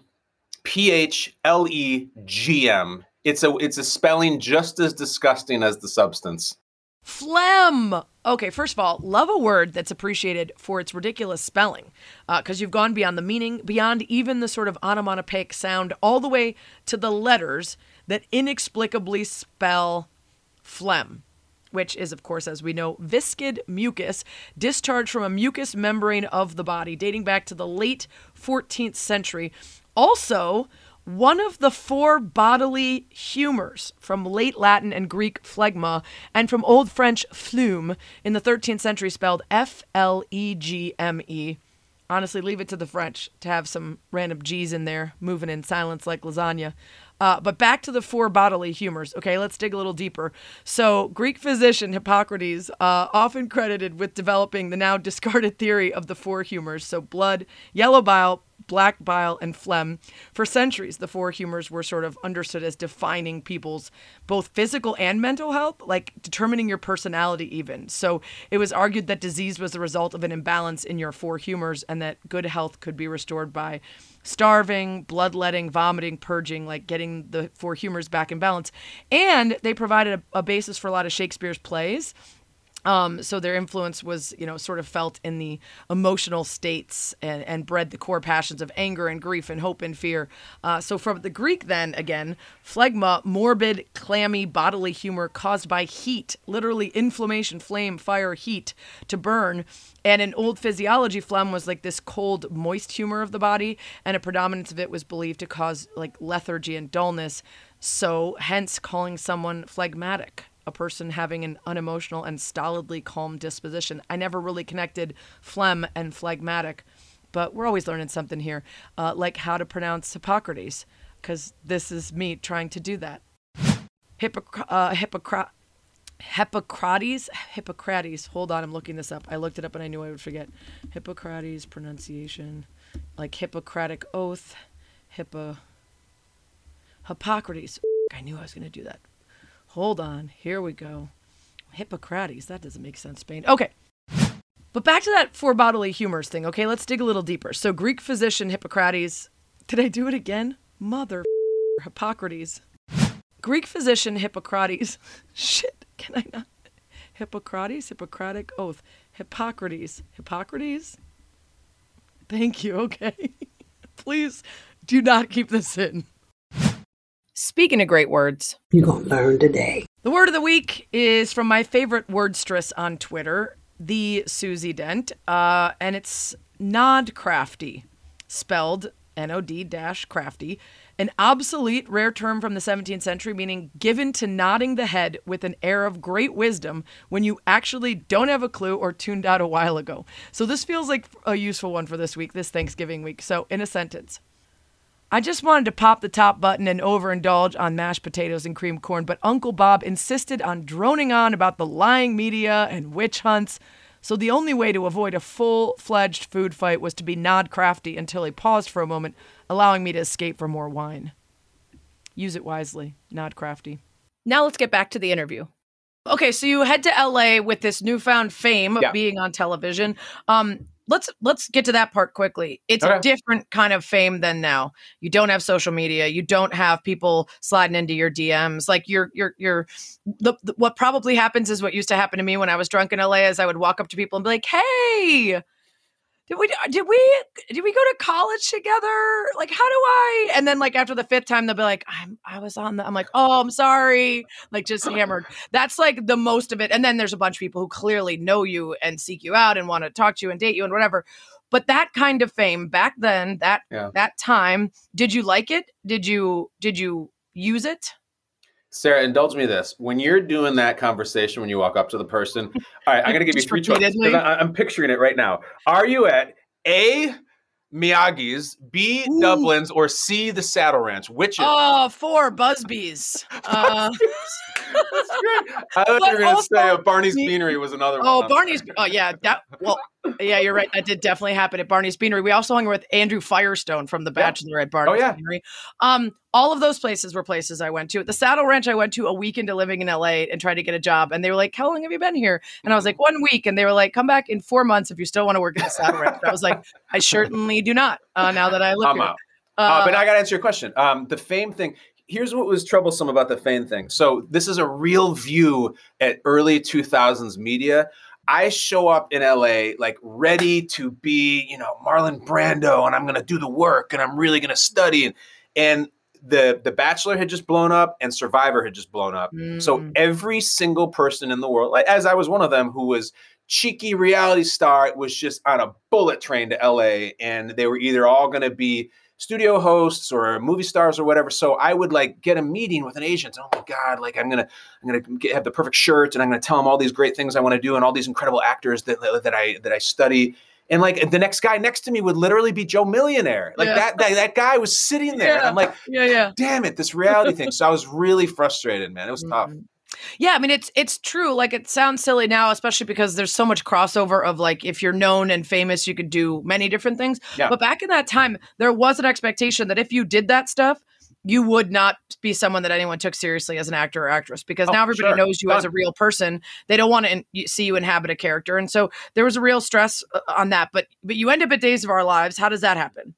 P H L E G M. It's a it's a spelling just as disgusting as the substance Phlegm. Okay, first of all, love a word that's appreciated for its ridiculous spelling, uh, because you've gone beyond the meaning, beyond even the sort of onomatopoeic sound, all the way to the letters that inexplicably spell phlegm, which is, of course, as we know, viscid mucus discharged from a mucous membrane of the body, dating back to the late 14th century. Also, one of the four bodily humors from late Latin and Greek phlegma and from Old French flume in the 13th century spelled F L E G M E. Honestly, leave it to the French to have some random G's in there, moving in silence like lasagna. Uh, but back to the four bodily humors. Okay, let's dig a little deeper. So, Greek physician Hippocrates, uh, often credited with developing the now discarded theory of the four humors. So, blood, yellow bile, black bile, and phlegm. For centuries, the four humors were sort of understood as defining people's both physical and mental health, like determining your personality, even. So, it was argued that disease was the result of an imbalance in your four humors and that good health could be restored by starving, bloodletting, vomiting, purging, like getting the four humors back in balance. And they provided a, a basis for a lot of Shakespeare's plays. Um, so their influence was, you know, sort of felt in the emotional states and, and bred the core passions of anger and grief and hope and fear. Uh, so from the Greek, then again, phlegma, morbid, clammy bodily humor caused by heat, literally inflammation, flame, fire, heat to burn. And in old physiology, phlegm was like this cold, moist humor of the body, and a predominance of it was believed to cause like lethargy and dullness. So, hence calling someone phlegmatic a person having an unemotional and stolidly calm disposition. I never really connected phlegm and phlegmatic, but we're always learning something here, uh, like how to pronounce Hippocrates, because this is me trying to do that. Hippocr- uh, Hippocra- Hippocrates, Hippocrates. Hold on, I'm looking this up. I looked it up and I knew I would forget. Hippocrates pronunciation, like Hippocratic oath, Hippo. Hippocrates. I knew I was going to do that. Hold on. Here we go. Hippocrates. That doesn't make sense, Spain. Okay. But back to that four bodily humors thing. Okay, let's dig a little deeper. So, Greek physician Hippocrates. Did I do it again? Mother <laughs> Hippocrates. Greek physician Hippocrates. <laughs> Shit, can I not? Hippocrates, Hippocratic oath. Hippocrates. Hippocrates? Thank you. Okay. <laughs> Please do not keep this in. Speaking of great words, You're going to learn today. the word of the week is from my favorite wordstress on Twitter, the Susie Dent, uh, and it's nod crafty, spelled N-O-D dash crafty, an obsolete rare term from the 17th century meaning given to nodding the head with an air of great wisdom when you actually don't have a clue or tuned out a while ago. So this feels like a useful one for this week, this Thanksgiving week. So in a sentence. I just wanted to pop the top button and overindulge on mashed potatoes and creamed corn, but Uncle Bob insisted on droning on about the lying media and witch hunts. So the only way to avoid a full fledged food fight was to be nod crafty until he paused for a moment, allowing me to escape for more wine. Use it wisely, nod crafty. Now let's get back to the interview. Okay, so you head to LA with this newfound fame of Yeah. being on television. Um, let's let's get to that part quickly. It's a different kind of fame than now. You don't have social media. You don't have people sliding into your DMs. Like you're you're you're the, the what probably happens is what used to happen to me when I was drunk in LA is I would walk up to people and be like, "Hey, did we uh, did we did we go to college together? Like how do I?" And then like after the fifth time they'll be like, "I'm I was on the I'm like, "Oh, I'm sorry." Like just hammered. That's like the most of it. And then there's a bunch of people who clearly know you and seek you out and want to talk to you and date you and whatever. But that kind of fame back then, that Yeah. that time, did you like it? Did you did you use it? Sarah, indulge me this. When you're doing that conversation, when you walk up to the person, all right, I'm going to give you three choices I- I'm picturing it right now. Are you at A, Miyagi's, B Dublin's, or C the Saddle Ranch? Which is Oh, four Busby's. <laughs> Uh, That's great. <laughs> I thought you were going to say uh, Barney's Beanery was another one. oh, Barney's. Oh, yeah. That well, yeah, you're right. That did definitely happen at Barney's Beanery. We also hung with Andrew Firestone from The Yeah. Bachelor at Barney's oh, yeah. Beanery. Um, all of those places were places I went to. At the Saddle Ranch, I went to a week into living in LA and tried to get a job. And they were like, "How long have you been here?" And I was like, "One week." And they were like, "Come back in four months if you still want to work at the Saddle Ranch." I was like, "I certainly do not." Uh, now that I live I'm here. out. Uh, but I got to answer your question. Um, the fame thing. Here's what was troublesome about the fame thing. So this is a real view at early 2000s media. I show up in LA like ready to be, you know, Marlon Brando, and I'm going to do the work, and I'm really going to study. And, and the the Bachelor had just blown up, and Survivor had just blown up. So Mm. every single person in the world, like as I was one of them, who was cheeky reality star, was just on a bullet train to LA, and they were either all going to be studio hosts or movie stars or whatever. So I would like get a meeting with an agent. Oh my god, like I'm gonna I'm gonna get, have the perfect shirt, and I'm gonna tell them all these great things I want to do, and all these incredible actors that that I that I study. And like the next guy next to me would literally be Joe Millionaire. Like Yeah. that, that that guy was sitting there. And I'm like, yeah, yeah. damn it, this reality thing. So I was really frustrated, man. It was <laughs> mm-hmm. tough. Yeah, I mean it's it's true. Like it sounds silly now, especially because there's so much crossover of like if you're known and famous, you could do many different things. Yeah. But back in that time, there was an expectation that if you did that stuff, you would not be someone that anyone took seriously as an actor or actress because Oh, now everybody sure. knows you as a real person. They don't want to in- see you inhabit a character, and so there was a real stress uh, on that. But but you end up at Days of Our Lives. How does that happen?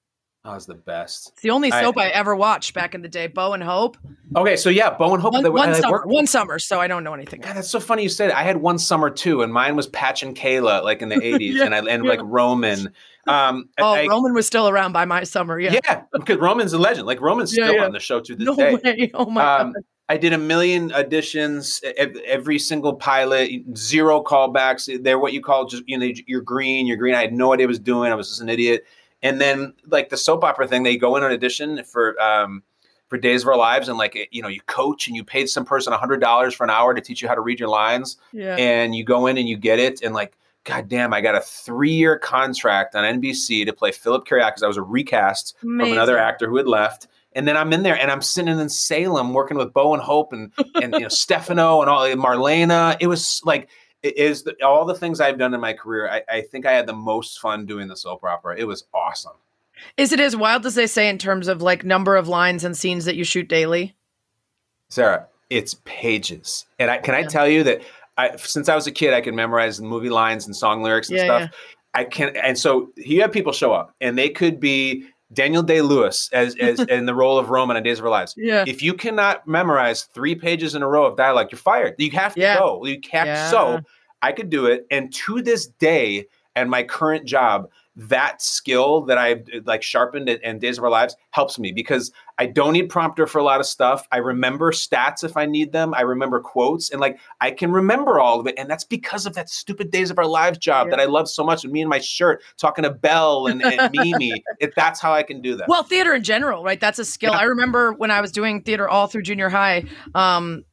Was the best. It's the only soap I, ever watched back in the day. Bo and Hope. Okay, so yeah, Bowen Hope. One, they- one summer. One summer. So I don't know anything. God, that's so funny you said it. I had one summer too, and mine was Patch and Kayla, like in the <laughs> '80s, Yeah, and I and yeah. like Roman. Um, Oh, I- Roman was still around by my summer. Yeah. yeah, because Roman's a legend. Like Roman's Yeah, still on the show to this No day. way. <laughs> Oh my Um, god. I did a million auditions, every single pilot, zero callbacks. They're what you call just you know you're green, you're green. I had no idea what I was doing. I was just an idiot. And then like the soap opera thing, they go in an audition for um, for Days of Our Lives, and like you know you coach and you paid some person a hundred dollars for an hour to teach you how to read your lines, Yeah. and you go in and you get it, and like God damn, I got a three year contract on NBC to play Philip Kiriakis. I was a recast from another actor who had left. And then I'm in there and I'm sitting in Salem working with Bo and Hope and and you know <laughs> Stefano and all Marlena. It was like is the, all the things I've done in my career. I, I think I had the most fun doing the soap opera. It was awesome. Is it as wild as they say in terms of like number of lines and scenes that you shoot daily? Sarah, it's pages. And I can I tell you that I since I was a kid, I could memorize movie lines and song lyrics and Yeah, stuff. I can and so you have people show up and they could be Daniel Day Lewis as, <laughs> as in the role of Roman on Days of Our Lives. Yeah. If you cannot memorize three pages in a row of dialogue, you're fired. You have to Yeah. go. You have Yeah. so I could do it. And to this day, and my current job, that skill that I've like sharpened in, Days of Our Lives helps me because I don't need prompter for a lot of stuff. I remember stats if I need them. I remember quotes and like I can remember all of it. And that's because of that stupid Days of Our Lives job Yeah. that I love so much. With me in my shirt talking to Belle and, and <laughs> Mimi. It, that's how I can do that. Well, theater in general, right? That's a skill. Yeah. I remember when I was doing theater all through junior high. Um,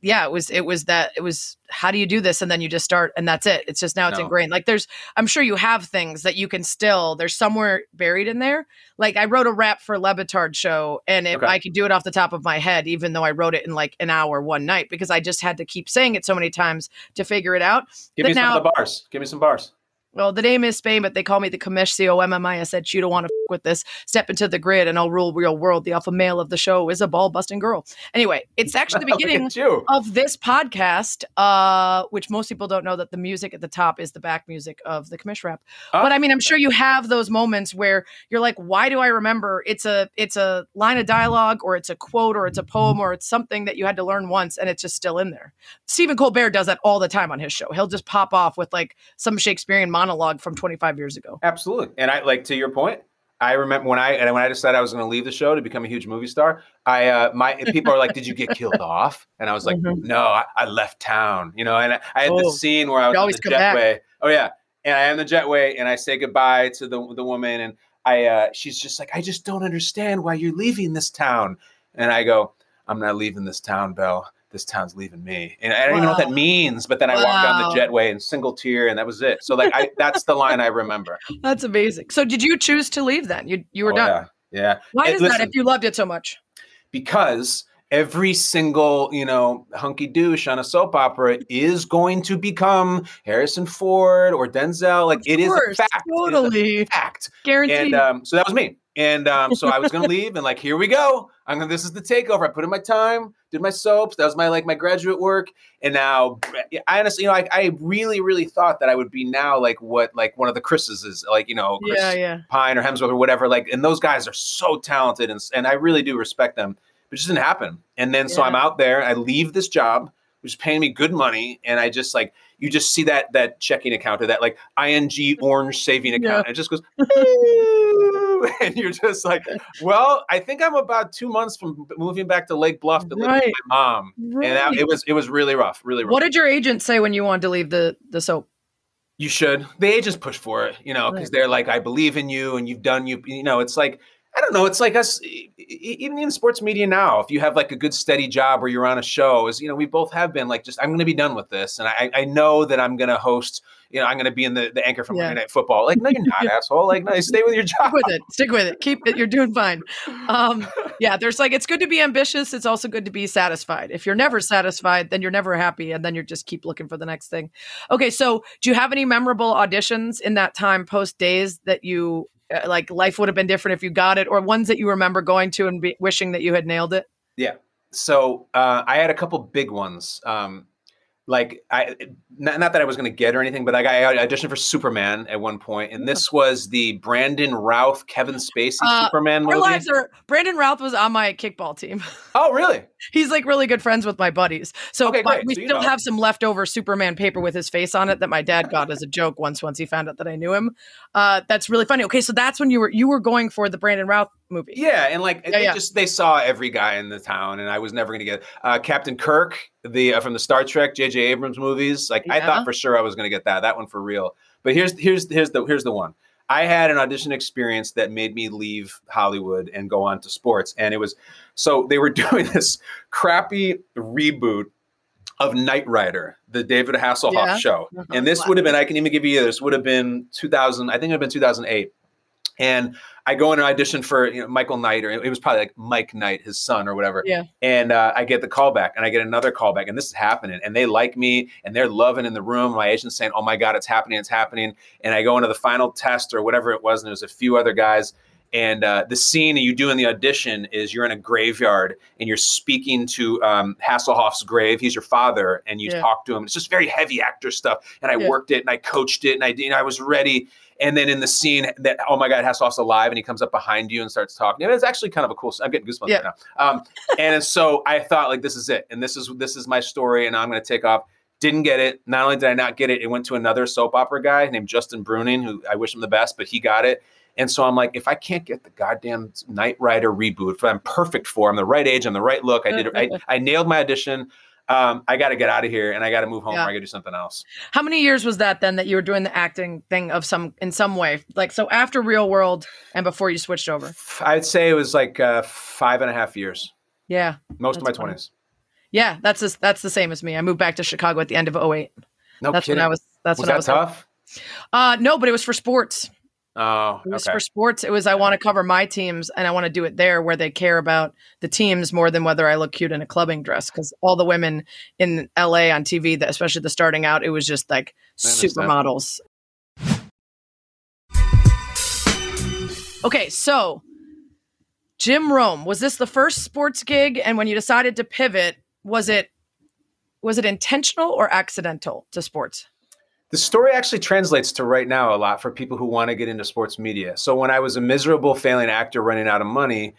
yeah, it was it was that it was how do you do this and then you just start and that's it. It's just now it's No. ingrained. Like there's I'm sure you have things that you can still there's somewhere buried in there. Like I wrote a rap for Le Batard show and if Okay. I could do it off the top of my head, even though I wrote it in like an hour one night because I just had to keep saying it so many times to figure it out. Give me but some of the bars. Give me some bars. Well, the name is Spain, but they call me the commish C O M M I. I said, you don't want to f- with this. Step into the grid and I'll rule real world. The alpha male of the show is a ball busting girl. Anyway, it's <laughs> actually the beginning of this podcast, uh, which most people don't know that the music at the top is the back music of the commish rap. Oh. But I mean, I'm sure you have those moments where you're like, why do I remember? It's a it's a line of dialogue, or it's a quote, or it's a poem, or it's something that you had to learn once, and it's just still in there. Stephen Colbert does that all the time on his show. He'll just pop off with like some Shakespearean monologue from 25 years ago. Absolutely. And I like to your point. I remember when I and when I decided I was going to leave the show to become a huge movie star. I uh, my people are like, "Did you get <laughs> killed off?" And I was like, Mhm. "No, I, I left town." You know, and I, I had Oh, this scene where I was on the come back. jetway. Oh yeah, and I am the jetway, and I say goodbye to the the woman, and I uh, she's just like, "I just don't understand why you're leaving this town," and I go, "I'm not leaving this town, Belle." This town's leaving me. And I don't even know what that means, but then I walked down the jetway in single tear and that was it. So like I that's the line I remember. <laughs> That's amazing. So did you choose to leave then? You you were Oh, done. Yeah. yeah. Why And is that if you loved it so much? because every single you know hunky douche on a soap opera is going to become Harrison Ford or Denzel. Like it is a course, fact. It is totally. fact. Guaranteed. And um, so that was me. And um, so I was gonna <laughs> leave, and like here we go. I'm gonna. This is the takeover. I put in my time, did my soaps. That was my like my graduate work, and now I honestly, you know, I, I really, really thought that I would be now like what like one of the Chris's is like, you know, Chris yeah, yeah. Pine or Hemsworth or whatever. Like, and those guys are so talented, and and I really do respect them. But it just didn't happen. And then so I'm out there. I leave this job, which is paying me good money, and I just like you just see that that checking account or that like ing orange saving account. Yeah. And it just goes, <laughs> and you're just like, well, I think I'm about two months from moving back to Lake Bluff to live with my mom. And that, it was it was really rough, really rough. What did your agent say when you wanted to leave the the soap? You should. The agents push for it, you know, because Right. they're like, I believe in you and you've done you, you know, it's like, I don't know. It's like us, even in sports media now, if you have like a good steady job where you're on a show, is, you know, we both have been like, just, I'm going to be done with this. And I, I know that I'm going to host, you know, I'm going to be in the, the anchor from Yeah. Monday Night Football. Like, no, you're not, <laughs> asshole. Like, no, stay with your job. Stick with it. Stick with it. Keep it. You're doing fine. Um, <laughs> yeah, there's like it's good to be ambitious. It's also good to be satisfied. If you're never satisfied, then you're never happy, and then you just keep looking for the next thing. Okay, so do you have any memorable auditions in that time post days that you like? Life would have been different if you got it, or ones that you remember going to and be, wishing that you had nailed it. Yeah. So uh, I had a couple big ones. Um, like I, not, not that I was going to get or anything, but like I auditioned for Superman at one point, and this was the Brandon Routh, Kevin Spacey Uh, Superman Our movie. lives are. Brandon Routh was on my kickball team. oh, really? He's like really good friends with my buddies. So Okay, but we So still know. have some leftover Superman paper with his face on it that my dad got as a joke once once he found out that I knew him. Uh, that's really funny. Okay, so that's when you were you were going for the Brandon Routh movie. Yeah, and like Yeah, they yeah. just they saw every guy in the town, and I was never going to get uh, Captain Kirk, the uh, from the Star Trek J.J. Abrams movies. Like I thought for sure I was going to get that that one for real. But here's here's here's the here's the one. I had an audition experience that made me leave Hollywood and go on to sports, and it was so they were <laughs> doing this crappy reboot of Knight Rider, the David Hasselhoff Yeah. show, Uh-huh. and this would have been I can even give you this would have been 2000. I think it would have been 2008 and I go in and audition for you know, Michael Knight, or it was probably like Mike Knight, his son, or whatever. Yeah. And uh, I get the callback, and I get another callback, and this is happening, and they like me, and they're loving in the room. My agent's saying, "Oh my God, it's happening, it's happening!" And I go into the final test or whatever it was, and there's a few other guys. And uh, the scene that you do in the audition is you're in a graveyard and you're speaking to um, Hasselhoff's grave. He's your father, and you Yeah. talk to him. It's just very heavy actor stuff. And I Yeah. worked it, and I coached it, and I, you know, I was ready. And then in the scene that oh my god, Hasselhoff's alive, and he comes up behind you and starts talking. And It's actually kind of a cool. I'm getting goosebumps Yeah. right now. Um, and so I thought like this is it, and this is this is my story, and I'm going to take off. Didn't get it. Not only did I not get it, it went to another soap opera guy named Justin Bruning, who I wish him the best, but he got it. And so I'm like, if I can't get the goddamn Knight Rider reboot, if I'm perfect for, I'm the right age, I'm the right look. I did. I, <laughs> I nailed my audition. Um, I got to get out of here, and I got to move home, Yeah. or I got to do something else. How many years was that then that you were doing the acting thing of some in some way? Like so after Real World and before you switched over. I'd say it was like uh, five and a half years, Yeah. most of my twenties. Yeah, that's that's the same as me. I moved back to Chicago at the end of 08. No that's kidding. when I was that's was when I that was tough? Uh no, but it was for sports. Oh, It was okay. for sports. It was I want to cover my teams and I want to do it there where they care about the teams more than whether I look cute in a clubbing dress. Because all the women in LA on TV, that especially the starting out, it was just like supermodels. Okay, so Jim Rome, was this the first sports gig? And when you decided to pivot, was it was it intentional or accidental to sports? The story actually translates to right now a lot for people who want to get into sports media. So when I was a miserable failing actor running out of money,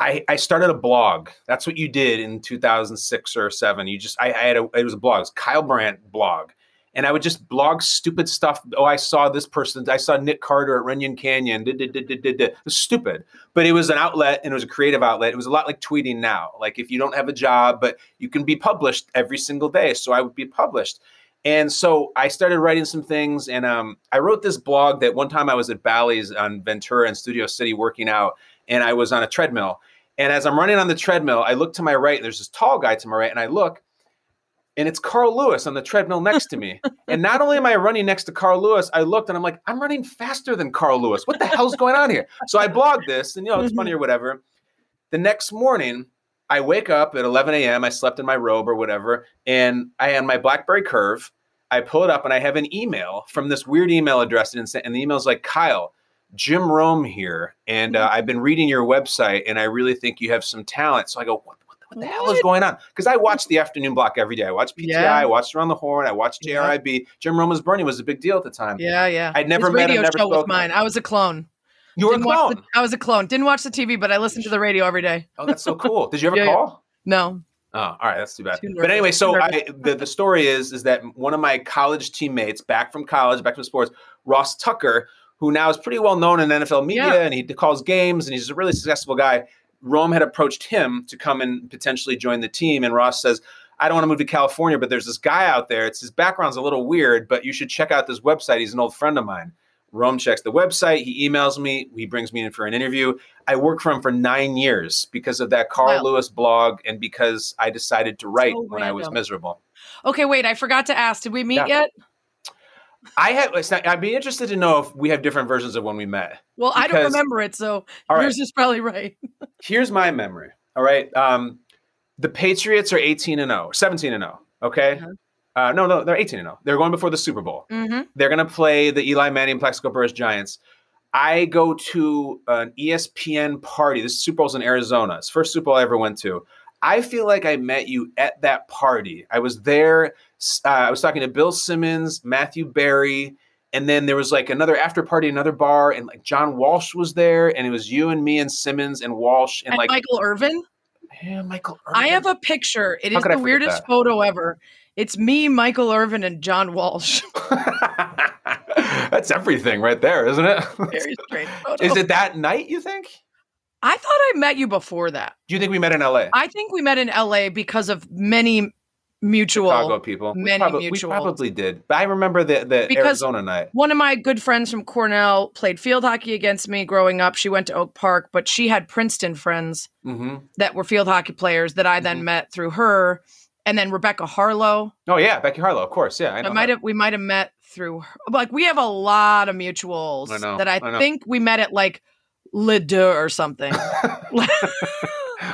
I, I started a blog. That's what you did in 2006 or seven. You just I, I had a it was a blog, it was Kyle Brandt blog, and I would just blog stupid stuff. Oh, I saw this person. I saw Nick Carter at Runyon Canyon. Did, did, did, did, did. It was stupid, but it was an outlet and it was a creative outlet. It was a lot like tweeting now. Like if you don't have a job, but you can be published every single day. So I would be published. And so I started writing some things, and um, I wrote this blog that one time I was at Bally's on Ventura and Studio City working out, and I was on a treadmill. And as I'm running on the treadmill, I look to my right, and there's this tall guy to my right, and I look, and it's Carl Lewis on the treadmill next to me. <laughs> and not only am I running next to Carl Lewis, I looked and I'm like, I'm running faster than Carl Lewis. What the hell's going on here? So I blogged this, and you know, it's funny or whatever. The next morning, I wake up at 11 a.m. I slept in my robe or whatever, and I had my BlackBerry Curve. I pull it up and I have an email from this weird email address, and, and the email's like, Kyle, Jim Rome here, and uh, I've been reading your website, and I really think you have some talent. So I go, what, what, what the hell is going on? Because I watch the afternoon block every day. I watch PTI, Yeah. I watched Around the Horn, I watched Yeah. JRIB. Jim Rome's Burning was a big deal at the time. Yeah, yeah. I'd never His met him, never show was mine. I was a clone. You were a Didn't watch clone. the- I was a clone. Didn't watch the TV, but I listened to the radio every day. Oh, that's so cool. Did you ever <laughs> Yeah, yeah. call? No. Oh, all right, that's too bad. Too but anyway, so I, the the story is is that one of my college teammates, back from college, back from sports, Ross Tucker, who now is pretty well known in NFL media, Yeah. and he calls games, and he's a really successful guy. Rome had approached him to come and potentially join the team, and Ross says, "I don't want to move to California, but there's this guy out there. It's his background's a little weird, but you should check out this website. He's an old friend of mine." Rome checks the website. He emails me. He brings me in for an interview. I worked for him for nine years because of that Carl Wow. Lewis blog and because I decided to write So when I was miserable. Okay, wait. I forgot to ask. Did we meet Yeah. yet? I have. Not, I'd be interested to know if we have different versions of when we met. Well, I don't remember it, so right. yours is probably right. <laughs> Here's my memory. All right. Um, the Patriots are 18 and 0, 17 and 0. Okay. Uh-huh. Uh, no, no, they're 18 and 0. They're going before the Super Bowl. Mm-hmm. They're going to play the Eli Manning Plaxico Burress Giants. I go to an ESPN party. This Super Bowl's in Arizona. It's the first Super Bowl I ever went to. I feel like I met you at that party. I was there. Uh, I was talking to Bill Simmons, Matthew Berry, and then there was like another after party, another bar, and like John Walsh was there, and it was you and me and Simmons and Walsh and, And like Michael Irvin. yeah, Michael. I have a picture. It How is the weirdest that? photo ever. It's me, Michael Irvin, and John Walsh. <laughs> <laughs> That's everything right there, isn't it? Very strange photo. Is it that night? You think? I thought I met you before that. Do you think we met in L.A.? I think we met in LA because of many mutual. Chicago people. we many mutual. we probably did. But I remember the, the Because- Arizona night. One of my good friends from Cornell played field hockey against me growing up. She went to Oak Park, but she had Princeton friends hmm that were field hockey players that I then Mhm. met through her. And then Rebecca Harlow. Oh yeah, Becky Harlow, of course. Yeah, I I know. might have we might have met through her. Like we have a lot of mutuals I know, that I, I know. think we met at like Le Deux or something. <laughs>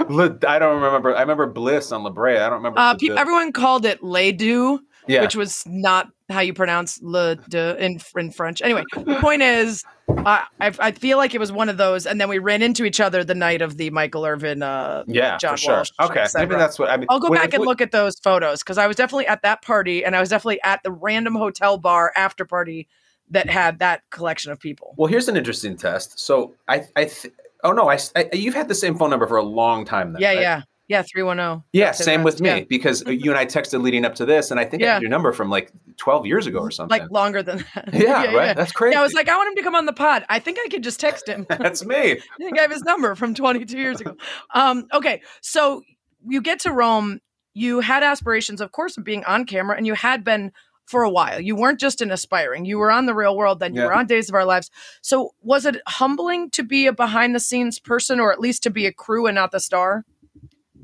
Le- I don't remember. I remember Bliss on La Brea. I don't remember. uh, pe- everyone called it Le Deux, yeah. which was not how you pronounce Le de in, in French. Anyway, the <laughs> point is, uh, I, I feel like it was one of those, and then we ran into each other the night of the Michael Irvin. Uh, yeah, John for sure. Walsh, okay, maybe that's what I mean. I'll go when- back and when- look at those photos because I was definitely at that party, and I was definitely at the random hotel bar after party that had that collection of people. Well, here's an interesting test. So I, I, th- oh no, I, I- you've had the same phone number for a long time. Then, Yeah, right? yeah, yeah. Three one zero. Yeah, Tim same with me yeah. because you and I texted leading up to this, and I think I Yeah. had your number from like 12 years ago or <laughs> something. Like longer than that. <laughs> <laughs> yeah, right. That's crazy. Yeah, I was like, I want him to come on the pod. I think I could just text him. that's me. I think I have his number from 22 years ago. Um, okay, so you get to Rome. You had aspirations, of course, of being on camera, and you had been for a while. You weren't just an aspiring. You were on the real world, then you Yeah. were on Days of Our Lives. So was it humbling to be a behind the scenes person, or at least to be a crew and not the star?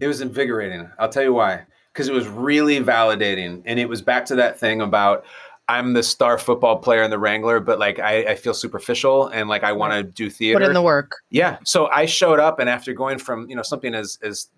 It was invigorating. I'll tell you why. Because it was really validating. And it was back to that thing about I'm the star football player and the Wrangler, but like I, I feel superficial and like I want to do theater. Put in the work. yeah. So I showed up and after going from, you know, something as as,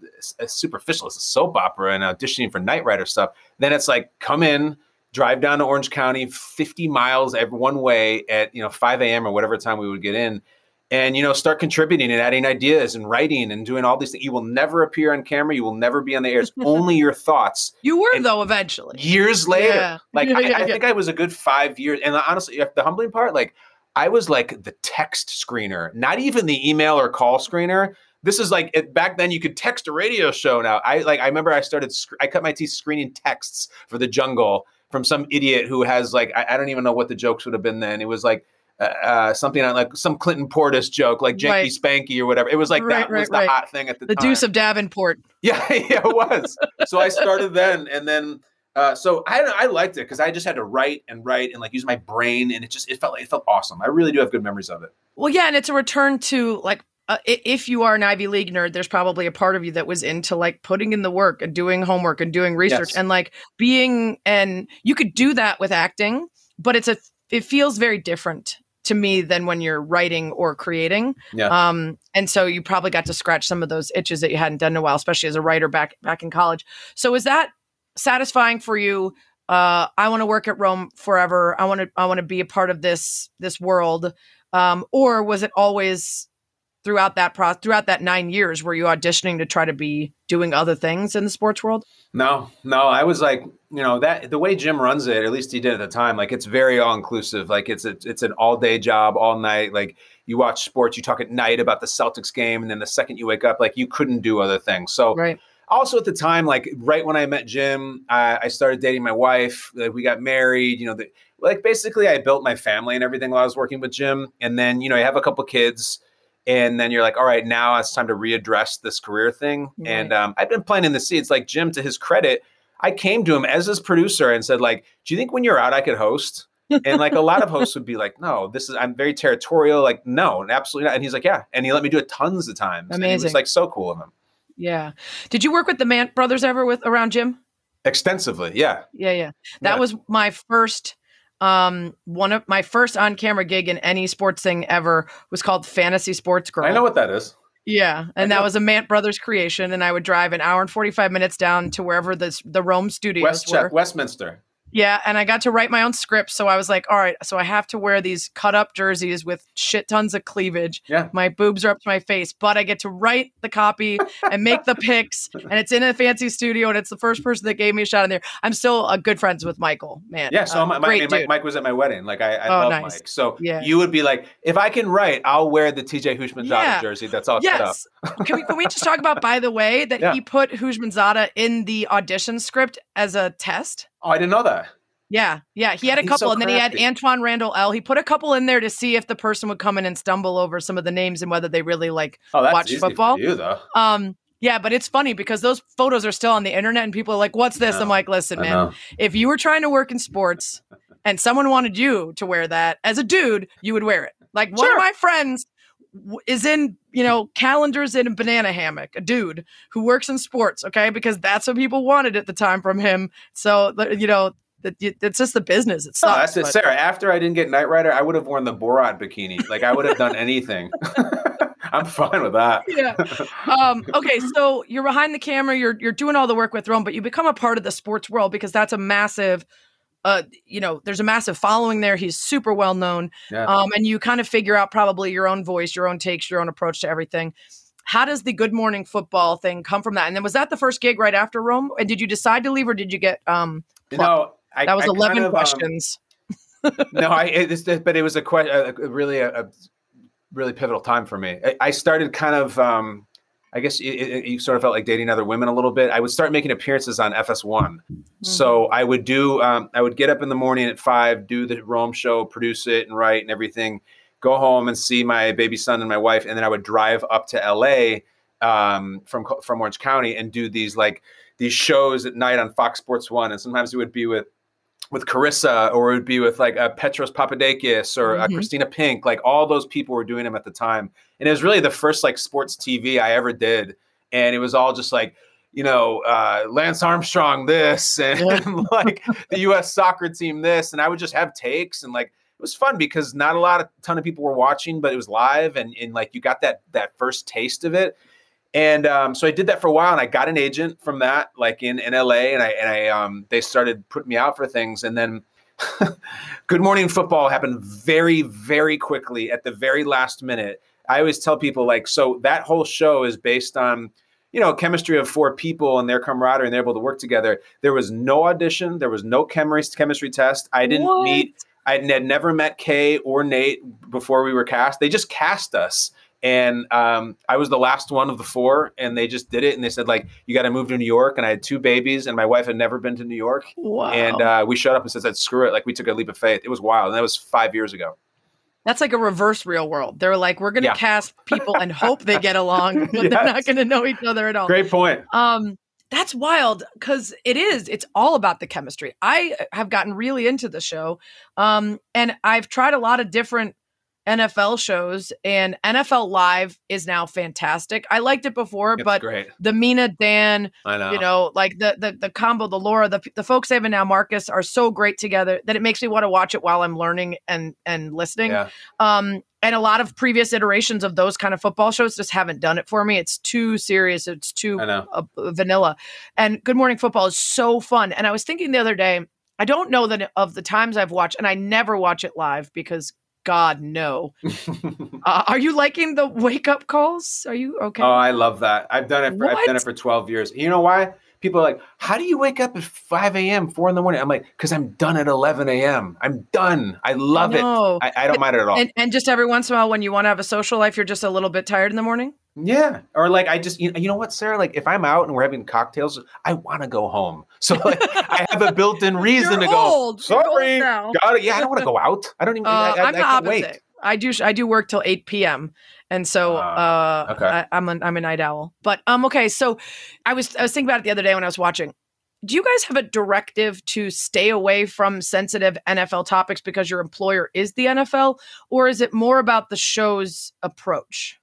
as superficial as a soap opera and auditioning for Knight Rider stuff, then it's like come in, drive down to Orange County 50 miles every one way at, you know, 5 a.m. or whatever time we would get in and you know start contributing and adding ideas and writing and doing all these things. You will never appear on camera. You will never be on the air. It's <laughs> only your thoughts. You were And- though eventually. years later Yeah. <laughs> like Yeah, I, yeah, I think i was a good five years and honestly the humbling part like i was like the text screener not even the email or call screener. This is like it, back then you could text a radio show now. I like i remember i started sc- i cut my teeth screening texts for the jungle from some idiot who has like i, I don't even know what the jokes would have been then. It was like uh, uh, something on like some Clinton Portis joke, like Janky Right. Spanky or whatever. It was like Right, that was the right. hot thing at the, time. The time. Deuce of Davenport. Yeah, <laughs> yeah, it was. so I started then, and then uh, so I I liked it because I just had to write and write and like use my brain, and it just it felt like, it felt awesome. I really do have good memories of it. Well, yeah, and it's a return to like uh, if you are an Ivy League nerd, there's probably a part of you that was into like putting in the work and doing homework and doing research Yes. and like being and you could do that with acting, but it's a it feels very different to me than when you're writing or creating. Yeah. Um, and so you probably got to scratch some of those itches that you hadn't done in a while, especially as a writer back back in college. So is that satisfying for you? Uh, I want to work at Rome forever. I want to I want to be a part of this this world. Um, or was it always throughout that pro throughout that nine years were you auditioning to try to be doing other things in the sports world? No, no, I was like, you know, that the way Jim runs it, at least he did at the time, like it's very all inclusive. Like it's a, it's an all day job, all night. Like you watch sports, you talk at night about the Celtics game, and then the second you wake up, like you couldn't do other things. So Right. also at the time, like right when I met Jim, I, I started dating my wife. Like, we got married. You know, the, like basically, I built my family and everything while I was working with Jim. And then you know, I have a couple kids, and then you're like, all right, now it's time to readdress this career thing. And um, I've been planting the seeds. Like Jim, to his credit, I came to him as his producer and said, like, do you think when you're out, I could host? and like a lot of hosts would be like, no, this is I'm very territorial. Like, no, absolutely not. And he's like, yeah. And he let me do it tons of times. And it Amazing. was like so cool of him. Yeah. Did you work with the Mant brothers ever with around Jim? Extensively, yeah. Yeah, yeah. That Yeah. was my first um one of my first on-camera gig in any sports thing ever was called Fantasy Sports Girl. I know what that is. Yeah, and that was a Mant Brothers creation, and I would drive an hour and forty-five minutes down to wherever the the Rome studios West were. Westminster. Yeah, and I got to write my own script, so I was like, all right, so I have to wear these cut-up jerseys with shit tons of cleavage. Yeah. My boobs are up to my face, but I get to write the copy and make the pics, <laughs> and it's in a fancy studio, and it's the first person that gave me a shot in there. I'm still uh, good friends with Michael, man. Yeah, so Uh, my, my, great I mean, Mike. Mike was at my wedding. Like I, I Oh, love nice. Mike. So Yeah. you would be like, if I can write, I'll wear the TJ Houshmandzadeh Yeah. jersey. That's all set up. Yes. can, we, can we just talk about, by the way, that <laughs> Yeah. he put Houshmandzadeh in the audition script as a test? I didn't know that. Yeah, yeah. He had a He's couple, so and then he had. Antwaan Randle El. He put a couple in there to see if the person would come in and stumble over some of the names and whether they really like Oh, watch football. you though. Um, yeah, but it's funny because those photos are still on the internet, and people are like, "What's this?" I'm like, "Listen, man, if you were trying to work in sports and someone wanted you to wear that as a dude, you would wear it. Like one of my friends is in, you know, calendars in a banana hammock, a dude who works in sports, okay? Because that's what people wanted at the time from him. So, you know, that- it's just the business. It Oh, sucks. that's it, but- Sarah. After I didn't get Knight Rider, I would have worn the Borat bikini. Like I would have done anything. <laughs> I'm fine with that. yeah. Um, okay, so you're behind the camera, you're you're doing all the work with Rome, but you become a part of the sports world because that's a massive uh, you know, there's a massive following there. He's super well known. Yeah. Um, and you kind of figure out probably your own voice, your own takes, your own approach to everything. How does the Good Morning Football thing come from that? And then was that the first gig right after Rome? And did you decide to leave or did you get um You know, I, that was I kind 11 of, um, questions. <laughs> no, I it, but it was a, que- a, a really a, a really pivotal time for me. I, I started kind of, um, I guess it, it, you sort of felt like dating other women a little bit. I would start making appearances on FS1. So I would do, um, I would get up in the morning at five, do the Rome show, produce it and write and everything, go home and see my baby son and my wife, and then I would drive up to LA um, from from Orange County and do these like these shows at night on Fox Sports One, and sometimes it would be with with Charissa or it would be with like uh, Petros Papadakis or uh, Mhm. Kristina Pink. Like all those people were doing them at the time, and it was really the first like sports TV I ever did, and it was all just like you know uh, Lance Armstrong this <laughs> and <laughs> like the U.S. soccer team this, and I would just have takes and like it was fun because not a lot of ton of people were watching, but it was live and, and like you got that that first taste of it. And um, so I did that for a while, and I got an agent from that, like in, in LA, and I and I um, they started putting me out for things, and then <laughs> Good Morning Football happened very very quickly at the very last minute. I always tell people like, so that whole show is based on you know chemistry of four people and their camaraderie, and they're able to work together. There was no audition, there was no chemistry chemistry test. I didn't What? meet I had never met Kay or Nate before we were cast. They just cast us. And um, I was the last one of the four, and they just did it. And they said, like, you got to move to New York. And I had two babies, and my wife had never been to New York. Wow. And uh, we showed up and said, screw it. Like, we took a leap of faith. It was wild. And that was five years ago. That's like a reverse real world. They're like, we're going to Yeah. cast people and hope they get along, <laughs> but they're not going to know each other at all. Great point. Um, that's wild because it is. It's all about the chemistry. I have gotten really into the show, um, and I've tried a lot of different NFL shows, and NFL Live is now fantastic. I liked it before, It's but great. the Mina Dan, know. you know, like the the the combo, the Laura, the the folks they have now, Marcus, are so great together that it makes me want to watch it while I'm learning and and listening. Yeah. Um, and a lot of previous iterations of those kind of football shows just haven't done it for me. It's too serious. It's too uh, vanilla. And Good Morning Football is so fun. And I was thinking the other day, I don't know that of the times I've watched, and I never watch it live because God no. <laughs> Uh, are you liking the wake up calls? Are you okay? Oh, I love that. I've done it. For, I've done it for 12 years. You know why? People are like, "How do you wake up at 5 a.m., 4 in the morning?" I'm like, "Because I'm done at 11 a.m. I'm done. I love it. I, I don't mind it at all." and and just every once in a while, when you want to have a social life, you're just a little bit tired in the morning. Yeah, or like I just, you you know what, Sarah? Like if I'm out and we're having cocktails, I want to go home. <laughs> So like, I have a built-in <laughs> reason to go. old. Sorry, now." got it. Yeah, I don't want to go <laughs> out. I don't even. Uh, I, I, I'm I the opposite. wait. I do I do work till 8 p.m. And so Ah, uh, okay. I, I'm a I'm a night owl. But um okay, so I was I was thinking about it the other day when I was watching. Do you guys have a directive to stay away from sensitive NFL topics because your employer is the NFL, or is it more about the show's approach?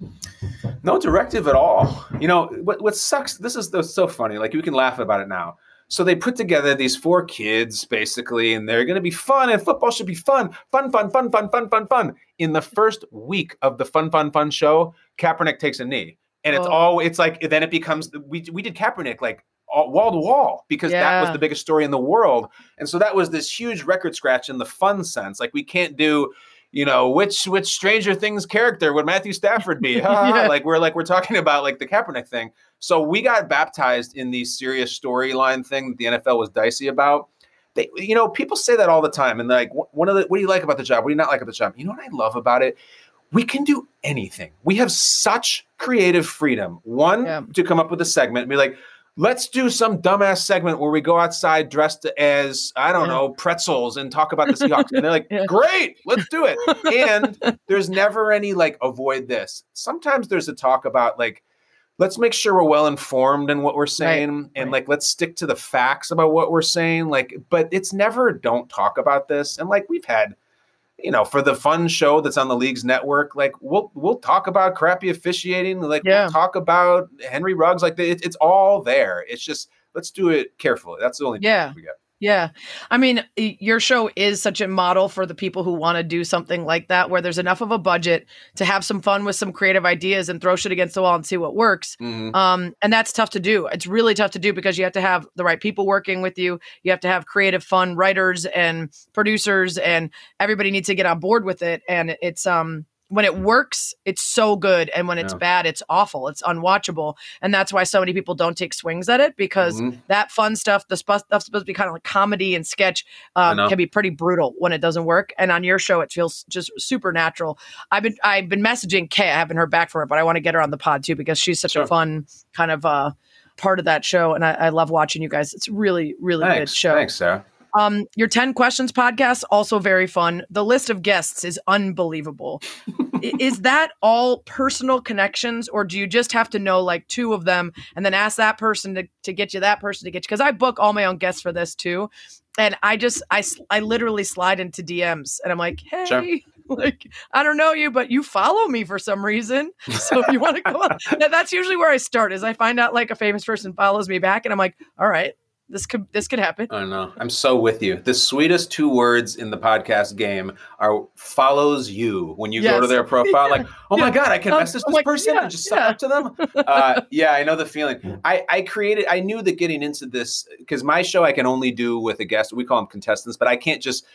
No directive at all. You know what? What sucks? This is so funny. Like we can laugh about it now. So they put together these four kids basically, and they're going to be fun, and football should be fun, fun, fun, fun, fun, fun, fun, fun. In the first week of the fun, fun, fun show, Kaepernick takes a knee, and it's Oh. all. It's like then it becomes we we did Kaepernick like all- wall to wall because that was the biggest story in the world, and so that was this huge record scratch in the fun sense. Like we can't do you know, which which Stranger Things character would Matthew Stafford be? <laughs> Yeah. Like we're like we're talking about like the Kaepernick thing. So we got baptized in the serious storyline thing that the NFL was dicey about. They, you know, people say that all the time, and like, one of the, what do you like about the job? What do you not like about the job? You know what I love about it? We can do anything. We have such creative freedom. One Yeah. to come up with a segment and be like, let's do some dumbass segment where we go outside dressed as I don't know pretzels and talk about the Seahawks. and they're like, <laughs> great, let's do it. And there's never any like avoid this. Sometimes there's a talk about like let's make sure we're well informed in what we're saying and right. like let's stick to the facts about what we're saying like but it's never don't talk about this and like we've had you know for the fun show that's on the league's network like we'll we'll talk about crappy officiating like Yeah. we'll talk about henry ruggs like it, it's all there it's just let's do it carefully that's the only Yeah. we get Yeah. I mean, your show is such a model for the people who want to do something like that, where there's enough of a budget to have some fun with some creative ideas and throw shit against the wall and see what works. Mhm. Um, and that's tough to do. It's really tough to do because you have to have the right people working with you. You have to have creative, fun writers and producers, and everybody needs to get on board with it. And it's um when it works, it's so good, and when it's Yeah. bad, it's awful. It's unwatchable, and that's why so many people don't take swings at it because Mhm. that fun stuff, the sp- stuff supposed to be kind of like comedy and sketch, um, can be pretty brutal when it doesn't work. And on your show, it feels just supernatural. I've been I've been messaging Kay. I haven't heard back from her, but I want to get her on the pod too because she's such Sure. a fun kind of uh, part of that show, and I, I love watching you guys. It's really really good show. thanks sarah Um, your 10 questions podcast, also very fun. The list of guests is unbelievable. <laughs> Is that all personal connections, or do you just have to know like two of them and then ask that person to, to get you that person to get you? Because I book all my own guests for this too. And I just, I, I literally slide into DMs and I'm like, hey, Sure. <laughs> like, I don't know you, but you follow me for some reason. <laughs> So if you want to go on, that's usually where I start is I find out like a famous person follows me back and I'm like, all right, this could, this could happen. I know. I'm so with you. The sweetest two words in the podcast game are follows you when you go to their profile. Like, <laughs> oh my God, I can Um, message this like, person yeah, and just suck yeah. up to them. <laughs> Uh, yeah, I know the feeling. I, I created, I knew that getting into this, because my show I can only do with a guest. We call them contestants, but I can't just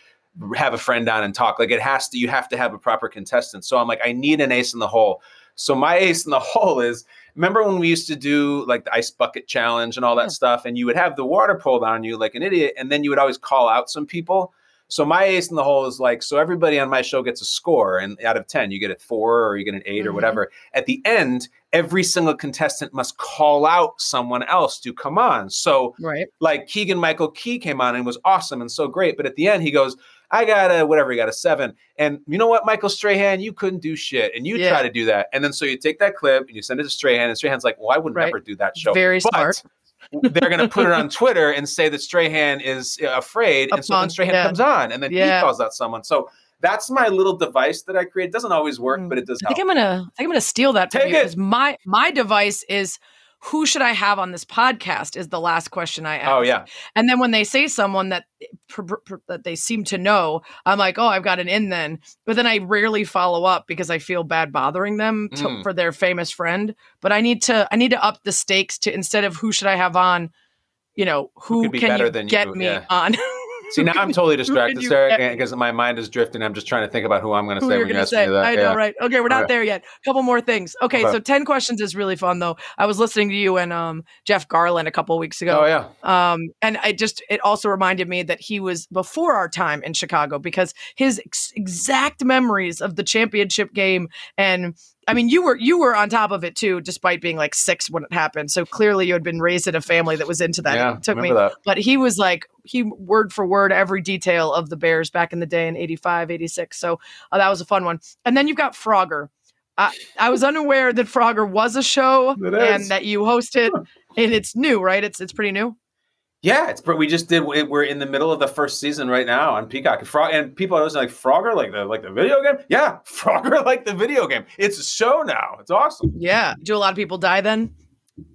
have a friend on and talk. Like, it has to, you have to have a proper contestant. So I'm like, I need an ace in the hole. So my ace in the <laughs> hole is remember when we used to do like the ice bucket challenge and all that Yeah. stuff, and you would have the water pulled on you like an idiot, and then you would always call out some people. So my ace in the hole is like, so everybody on my show gets a score, and out of 10, you get a four or you get an 8 or Mhm. whatever. At the end, every single contestant must call out someone else to come on. So Right. like Keegan Michael Key came on and was awesome and so great. But at the end, he goes, I got a whatever, he got a seven. And you know what, Michael Strahan, you couldn't do shit. And you Yeah. try to do that. And then so you take that clip and you send it to Strahan, and Strahan's like, Well, I would Right. never do that show. Very But smart. They're going to put it on <laughs> Twitter and say that Strahan is uh, afraid. And so then Strahan yeah. comes on and then Yeah. he calls out someone. So that's my little device that I create. It doesn't always work, Mm. but it does I think help. I'm gonna I think I'm gonna steal that from Take you it. because my my device is who should I have on this podcast is the last question I ask. Oh yeah, And then when they say someone that pr- pr- that they seem to know, I'm like, oh, I've got an in then. But then I rarely follow up because I feel bad bothering them to, Mm. for their famous friend. But I need to I need to up the stakes to instead of who should I have on, you know, who, be can better you than you, get me yeah. on? <laughs> See, now I'm totally <laughs> distracted, Sarah, because my mind is drifting. I'm just trying to think about who I'm going to say you're when you going to ask say. me that. I know, yeah. right? Okay, we're not there yet. A couple more things. Okay, Okay. so 10 questions is really fun, though. I was listening to you and um, Jeff Garlin a couple weeks ago. Oh yeah. Um, and I just, it also reminded me that he was before our time in Chicago because his ex- exact memories of the championship game and I mean, you were you were on top of it too, despite being like six when it happened. So clearly, you had been raised in a family that was into that. Yeah, it took me, remember that. but he was like he word for word every detail of the Bears back in the day in 85, 86. So uh, that was a fun one. And then you've got Frogger. I, I was unaware that Frogger was a show and that you hosted, and it's new, right? It's it's pretty new. Yeah, it's but we just did. We're in the middle of the first season right now on Peacock. Frog and people are listening like Frogger, like the like the video game. Yeah, <laughs> Frogger, like the video game. It's a show now. It's awesome. Yeah. Do a lot of people die then?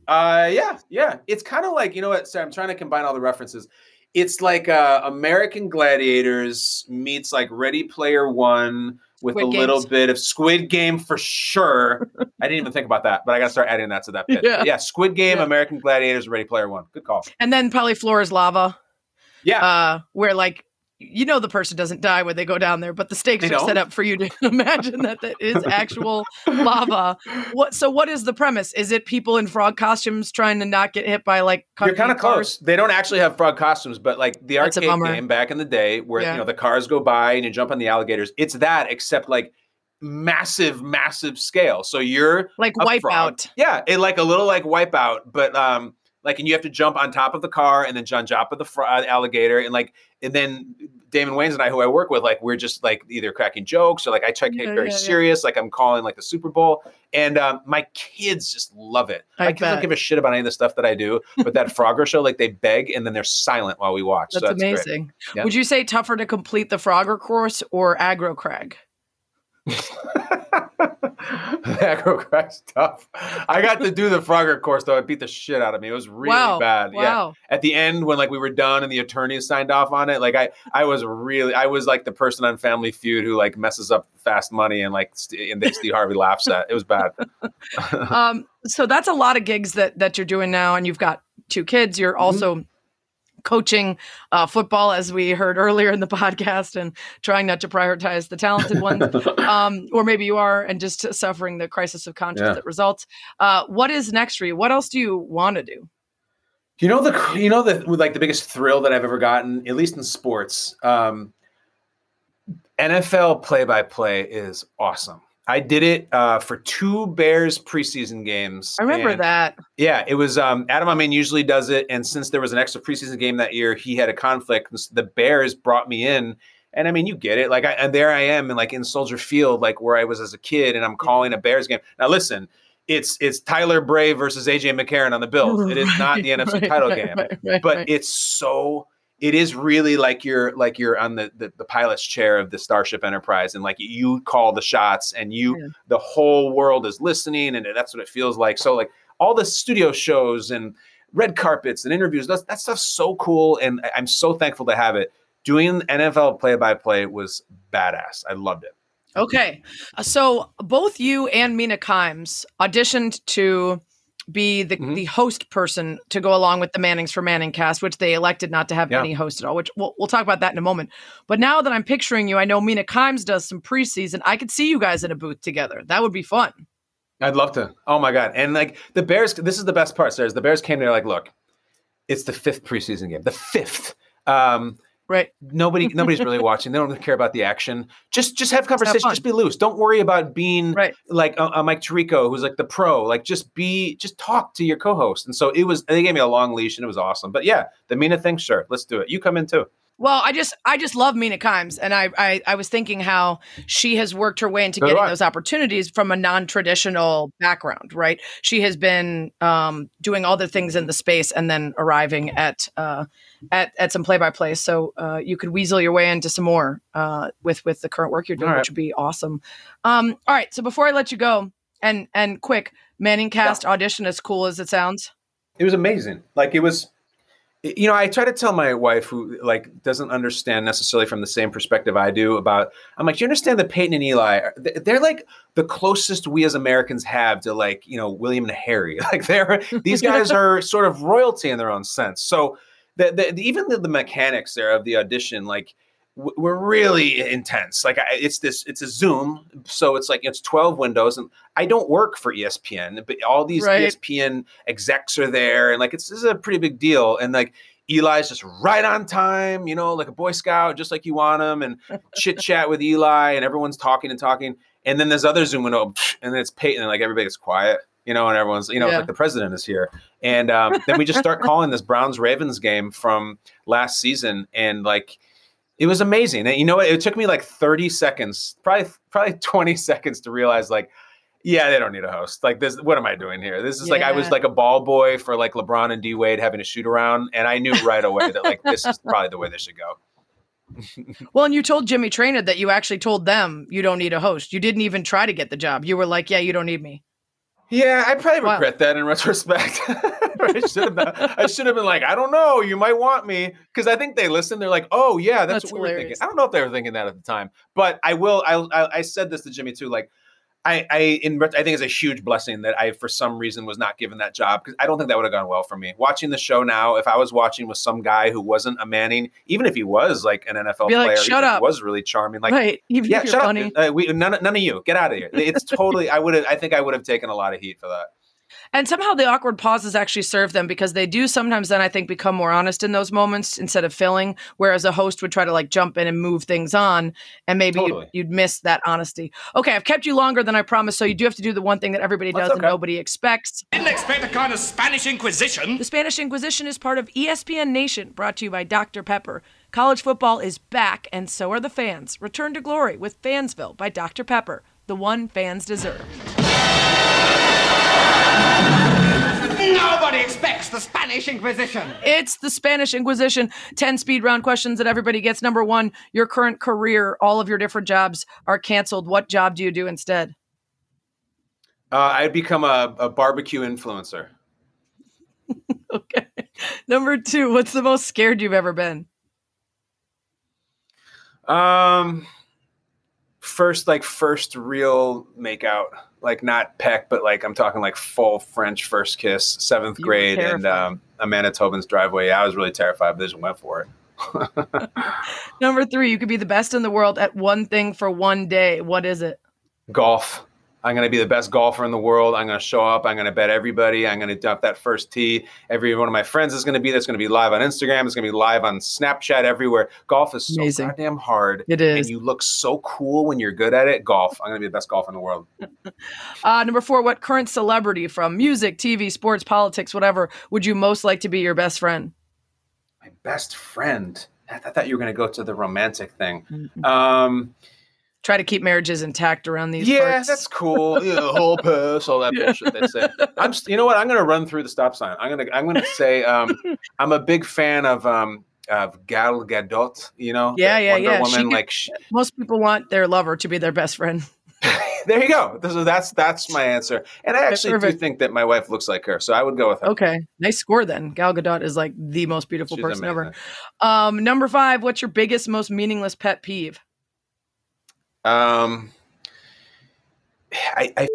Uh, yeah, yeah. It's kind of like you know what? Sorry, I'm trying to combine all the references. It's like uh, American Gladiators meets like Ready Player One with Squid a little bit of Squid Game for sure. I didn't even think about that, but I got to start adding that to that bit. Yeah. Yeah, Squid Game, Yeah. American Gladiators, Ready Player One. Good call. And then probably floor is lava. Yeah. Uh, where like you know the person doesn't die when they go down there, but the stakes are set up for you to <laughs> imagine that that is <laughs> actual lava. What? So what is the premise? Is it people in frog costumes trying to not get hit by like You're kind of close. They don't actually have frog costumes, but like the That's arcade game back in the day, where Yeah. you know the cars go by and you jump on the alligators. It's that, except like massive, massive scale. So you're Like. Wipeout. Yeah, it like a little like wipeout, but um, like and you have to jump on top of the car and then jump on top of the fr- uh, alligator and like and then Damon Wayans and I, who I work with, like we're just like either cracking jokes or like I take Yeah, it very yeah, yeah. serious, like I'm calling like the Super Bowl, and um, my kids just love it. I my kids don't give a shit about any of the stuff that I do, but that <laughs> Frogger show, like they beg and then they're silent while we watch. That's, so that's great. amazing. Yeah. Would you say tougher to complete the Frogger course or Aggro Crag? <laughs> Aggro Crag's tough. I got to do the Frogger course though. It beat the shit out of me. It was really wow. bad. Yeah. Wow. At the end, when like we were done and the attorneys signed off on it, like I, I was really, I was like the person on Family Feud who like messes up fast money and like, and they, Steve Harvey laughs at. It was bad. <laughs> um, so that's a lot of gigs that that you're doing now, and you've got two kids. You're Mm-hmm. Coaching uh, football, as we heard earlier in the <laughs> podcast, and trying not to prioritize the talented ones, <laughs> um, or maybe you are, and just suffering the crisis of conscience Yeah. that results. Uh, what is next for you? What else do you want to do? You know the you know the like the biggest thrill that I've ever gotten, at least in sports. Um, NFL play by play is awesome. I did it uh, for two Bears preseason games. I remember and- that. Yeah, it was um, Adam Amin usually does it, and since there was an extra preseason game that year, he had a conflict. and The Bears brought me in, and I mean, you get it. Like, I, and there I am, in like in Soldier Field, like where I was as a kid, and I'm calling a Bears game. Now, listen, it's it's Tyler Bray versus AJ McCarron on the Bills. It is not the <laughs> NFC title right, game, right, right, but right. it's so. It is really like you're like you're on the, the the pilot's chair of the Starship Enterprise, and like you call the shots, and you Yeah. the whole world is listening, and that's what it feels like. So like all the studio shows and red carpets and interviews, that's, that stuff's so cool. And I'm so thankful to have it. Doing NFL play by play was badass. I loved it. Okay. So both you and Mina Kimes auditioned to be the, Mhm. the host person to go along with the Mannings for Manning cast, which they elected not to have Yeah. any host at all, which we'll, we'll talk about that in a moment. But now that I'm picturing you, I know Mina Kimes does some preseason. I could see you guys in a booth together. That would be fun. I'd love to. Oh my God. And like the Bears, this is the best part, Sarah. The Bears came there like, look, it's the fifth preseason game, the fifth. Um, Right. nobody <laughs> nobody's really watching. They don't care about the action. Just just have conversation just be loose. Don't worry about being Right. like a, a mike tirico who's like the pro. Like just be just talk to your co-host. And so it was they gave me a long leash and it was awesome. But yeah the mina thing sure. Let's do it. You come in too Well, I just I just love Mina Kimes, and I, I I was thinking how she has worked her way into So getting those opportunities from a non-traditional background, right? She has been um, doing all the things in the space, and then arriving at uh, at at some play-by-play. So uh, you could weasel your way into some more uh, with with the current work you're doing, right. which would be awesome. Um, all right, so before I let you go, and and quick, Manning Cast audition, as cool as it sounds. it was amazing. Like it was, you know, I try to tell my wife who like doesn't understand necessarily from the same perspective I do about. I'm like, do you understand that Peyton and Eli, they're like the closest we as Americans have to like you know William and Harry. <laughs> Like they're <laughs> these guys are sort of royalty in their own sense. So the, the, even the, the mechanics there of the audition, like were really intense. Like I, it's this, it's a Zoom, so it's like it's twelve windows, and I don't work for ESPN, but all these Right. ESPN execs are there, and like it's this is a pretty big deal, and like. Eli's just right on time, you know, like a Boy Scout, just like you want him, and <laughs> chit chat with Eli, and everyone's talking and talking. And then there's other Zoom window, and then it's Peyton, and like everybody's quiet, you know, and everyone's, you know, Yeah. like the president is here. And um, then we just start <laughs> calling this Browns Ravens game from last season, and like it was amazing. And you know what? It took me like 30 seconds, probably probably <laughs> 20 seconds to realize like, yeah, they don't need a host. Like this, what am I doing here? This is like I was like a ball boy for like LeBron and D Wade having a shoot around, and I knew right away that like this is probably the way they should go. <laughs> Well, and you told Jimmy Traina that you actually told them you don't need a host. You didn't even try to get the job. You were like, "Yeah, you don't need me." Yeah, I probably Wow. regret that in retrospect. <laughs> <laughs> I should have been, I should have been like, I don't know, you might want me because I think they listen. They're like, oh yeah, that's, That's what we were thinking. I don't know if they were thinking that at the time, but I will. I I, I said this to Jimmy too. Like, I I in I think it's a huge blessing that I for some reason was not given that job because I don't think that would have gone well for me. Watching the show now, if I was watching with some guy who wasn't a Manning, even if he was like an NFL Be like, player, "Shut up." was really charming, like. right? <laughs> Yeah, shut funny. up. Uh, we, none, none of you. Get out of here. It's totally. I would have. I think I would have taken a lot of heat for that. And somehow the awkward pauses actually serve them because they do sometimes then I think become more honest in those moments instead of filling. Whereas a host would try to like jump in and move things on, and maybe Totally. you'd, you'd miss that honesty. Okay, I've kept you longer than I promised, so you do have to do the one thing that everybody That's does and nobody expects. Didn't expect a kind of Spanish Inquisition. The Spanish Inquisition is part of ESPN Nation, brought to you by Dr. Pepper. College football is back, and so are the fans. Return to glory with Fansville by Dr. Pepper, the one fans deserve. The Spanish Inquisition. It's the Spanish Inquisition. 10 speed round questions that everybody gets. Number one, your current career, all of your different jobs are canceled. What job do you do instead? Uh, I'd become a, a barbecue influencer. <laughs> Okay. Number two, what's the most scared you've ever been? Um, first, like first real makeout, like not peck, but like I'm talking like full French first kiss, seventh You grade, and um, a Manitoban's driveway. I was really terrified, but I just went for it. <laughs> Number three, you could be the best in the world at one thing for one day. What is it? Golf. I'm going to be the best golfer in the world. I'm going to show up. I'm going to bet everybody. I'm going to dump that first tee. Every one of my friends is going to be there. It's going to be live on Instagram. It's going to be live on Snapchat, everywhere. Golf is so Amazing. goddamn hard. It is. And you look so cool when you're good at it. Golf. I'm going to be the best golfer in the world. <laughs> Uh, number four, what current celebrity from music, TV, sports, politics, whatever, would you most like to be your best friend? My best friend. I th- I thought you were going to go to the romantic thing. Mm-hmm. Um, Try to keep marriages intact around these yeah, parts. that's cool. Yeah, whole <laughs> pass, all that bullshit they say. I'm, you know what? I'm going to run through the stop sign. I'm going to, I'm going to say, um, <laughs> I'm a big fan of, um, of Gal Gadot. You know, Yeah, yeah, Wonder yeah. Woman. She- like, sh- Most people want their lover to be their best friend. <laughs> there you go. This is, that's that's my answer. And I actually do think that my wife looks like her, so I would go with her. Okay, nice score then. Gal Gadot is like the most beautiful She's person ever. Um, number five, what's your biggest, most meaningless pet peeve? Um, I, I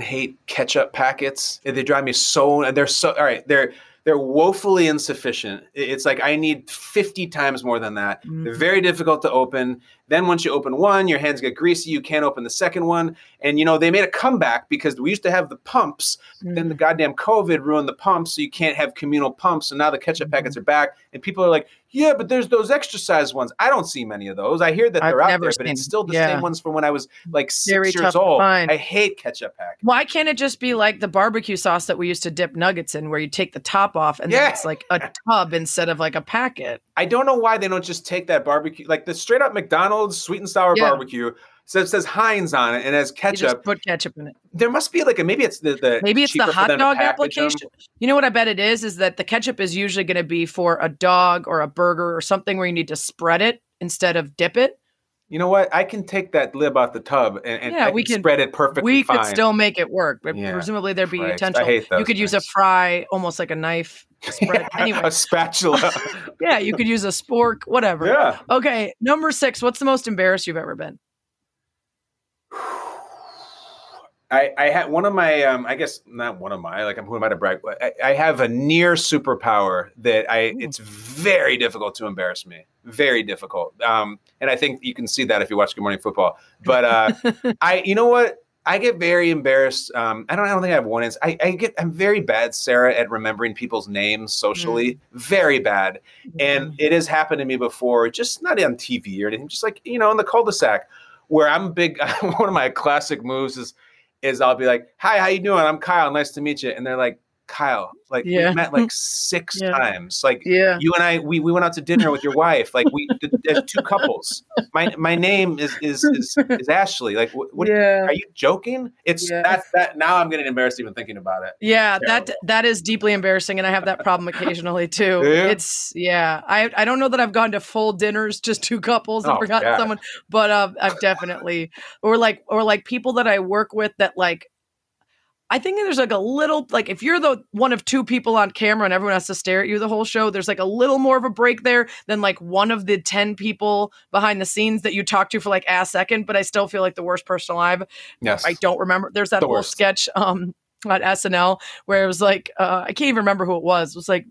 hate ketchup packets. They drive me so. They're so all right. They're they're woefully insufficient. It's like I need fifty times more than that. They're very difficult to open. Then once you open one, your hands get greasy. You can't open the second one. And you know they made a comeback because we used to have the pumps. Then the mm. goddamn COVID ruined the pumps, so you can't have communal pumps. And now the ketchup mm. packets are back, and people are like, "Yeah, but there's those extra size ones. I don't see many of those. I hear that I've they're out there, but it's still the yeah. same ones from when I was like six Very years old. I hate ketchup packets. Why can't it just be like the barbecue sauce that we used to dip nuggets in, where you take the top off and Yeah. then it's like a tub instead of like a packet? I don't know why they don't just take that barbecue, like the straight up McDonald's sweet and sour Yeah. barbecue. So it says Heinz on it and has You just ketchup. put ketchup in it. There must be like a maybe it's the, the Maybe it's the hot dog application. You know what I bet it is? Is that the ketchup is usually going to be for a dog or a burger or something where you need to spread it instead of dip it. You know what? I can take that lib out the tub and, and Yeah, we can can- spread it perfectly we fine. could still make it work, but Yeah. presumably there'd be Christ, potential. You could use a fry, almost like a knife spread. <laughs> anyway, a spatula. <laughs> yeah, you could use a spork, whatever. yeah. Okay, number six. What's the most embarrassed you've ever been? <sighs> I, I had one of my um I guess not one of my like I'm who am I to brag but I, I have a near superpower that I it's very difficult to embarrass me very difficult. Um and I think you can see that if you watch Good Morning Football. But uh <laughs> I you know what? I get very embarrassed. Um I don't I don't think I have one is I, I get I'm very bad Sarah at remembering people's names socially. Very bad. And it has happened to me before just not on TV or anything just like you know in the cul-de-sac where I'm big <laughs> one of my classic moves is is I'll be like, "Hi, how you doing? I'm Kyle. Nice to meet you." And they're like, "Kyle, like Yeah. we met like <laughs> six Yeah. times. Like Yeah. you and I, we, we went out to dinner with your wife. Like we two couples. My my name is is is, is Ashley. Like what, what Yeah. are you joking? It's Yeah. that that now I'm getting embarrassed even thinking about it. Yeah, that that is deeply embarrassing, and I have that problem <laughs> occasionally too. It's yeah, I I don't know that I've gone to full dinners, just two couples and Oh, forgotten God. someone, but uh, I've definitely or like or like people that I work with that like. I think there's like a little like if you're the one of two people on camera and everyone has to stare at you the whole show, there's like a little more of a break there than like one of the ten people behind the scenes that you talk to for like a second. But I still feel like the worst person alive. Yes. I don't remember. There's that The whole worst. sketch um on SNL where it was like uh, I can't even remember who it was. It was like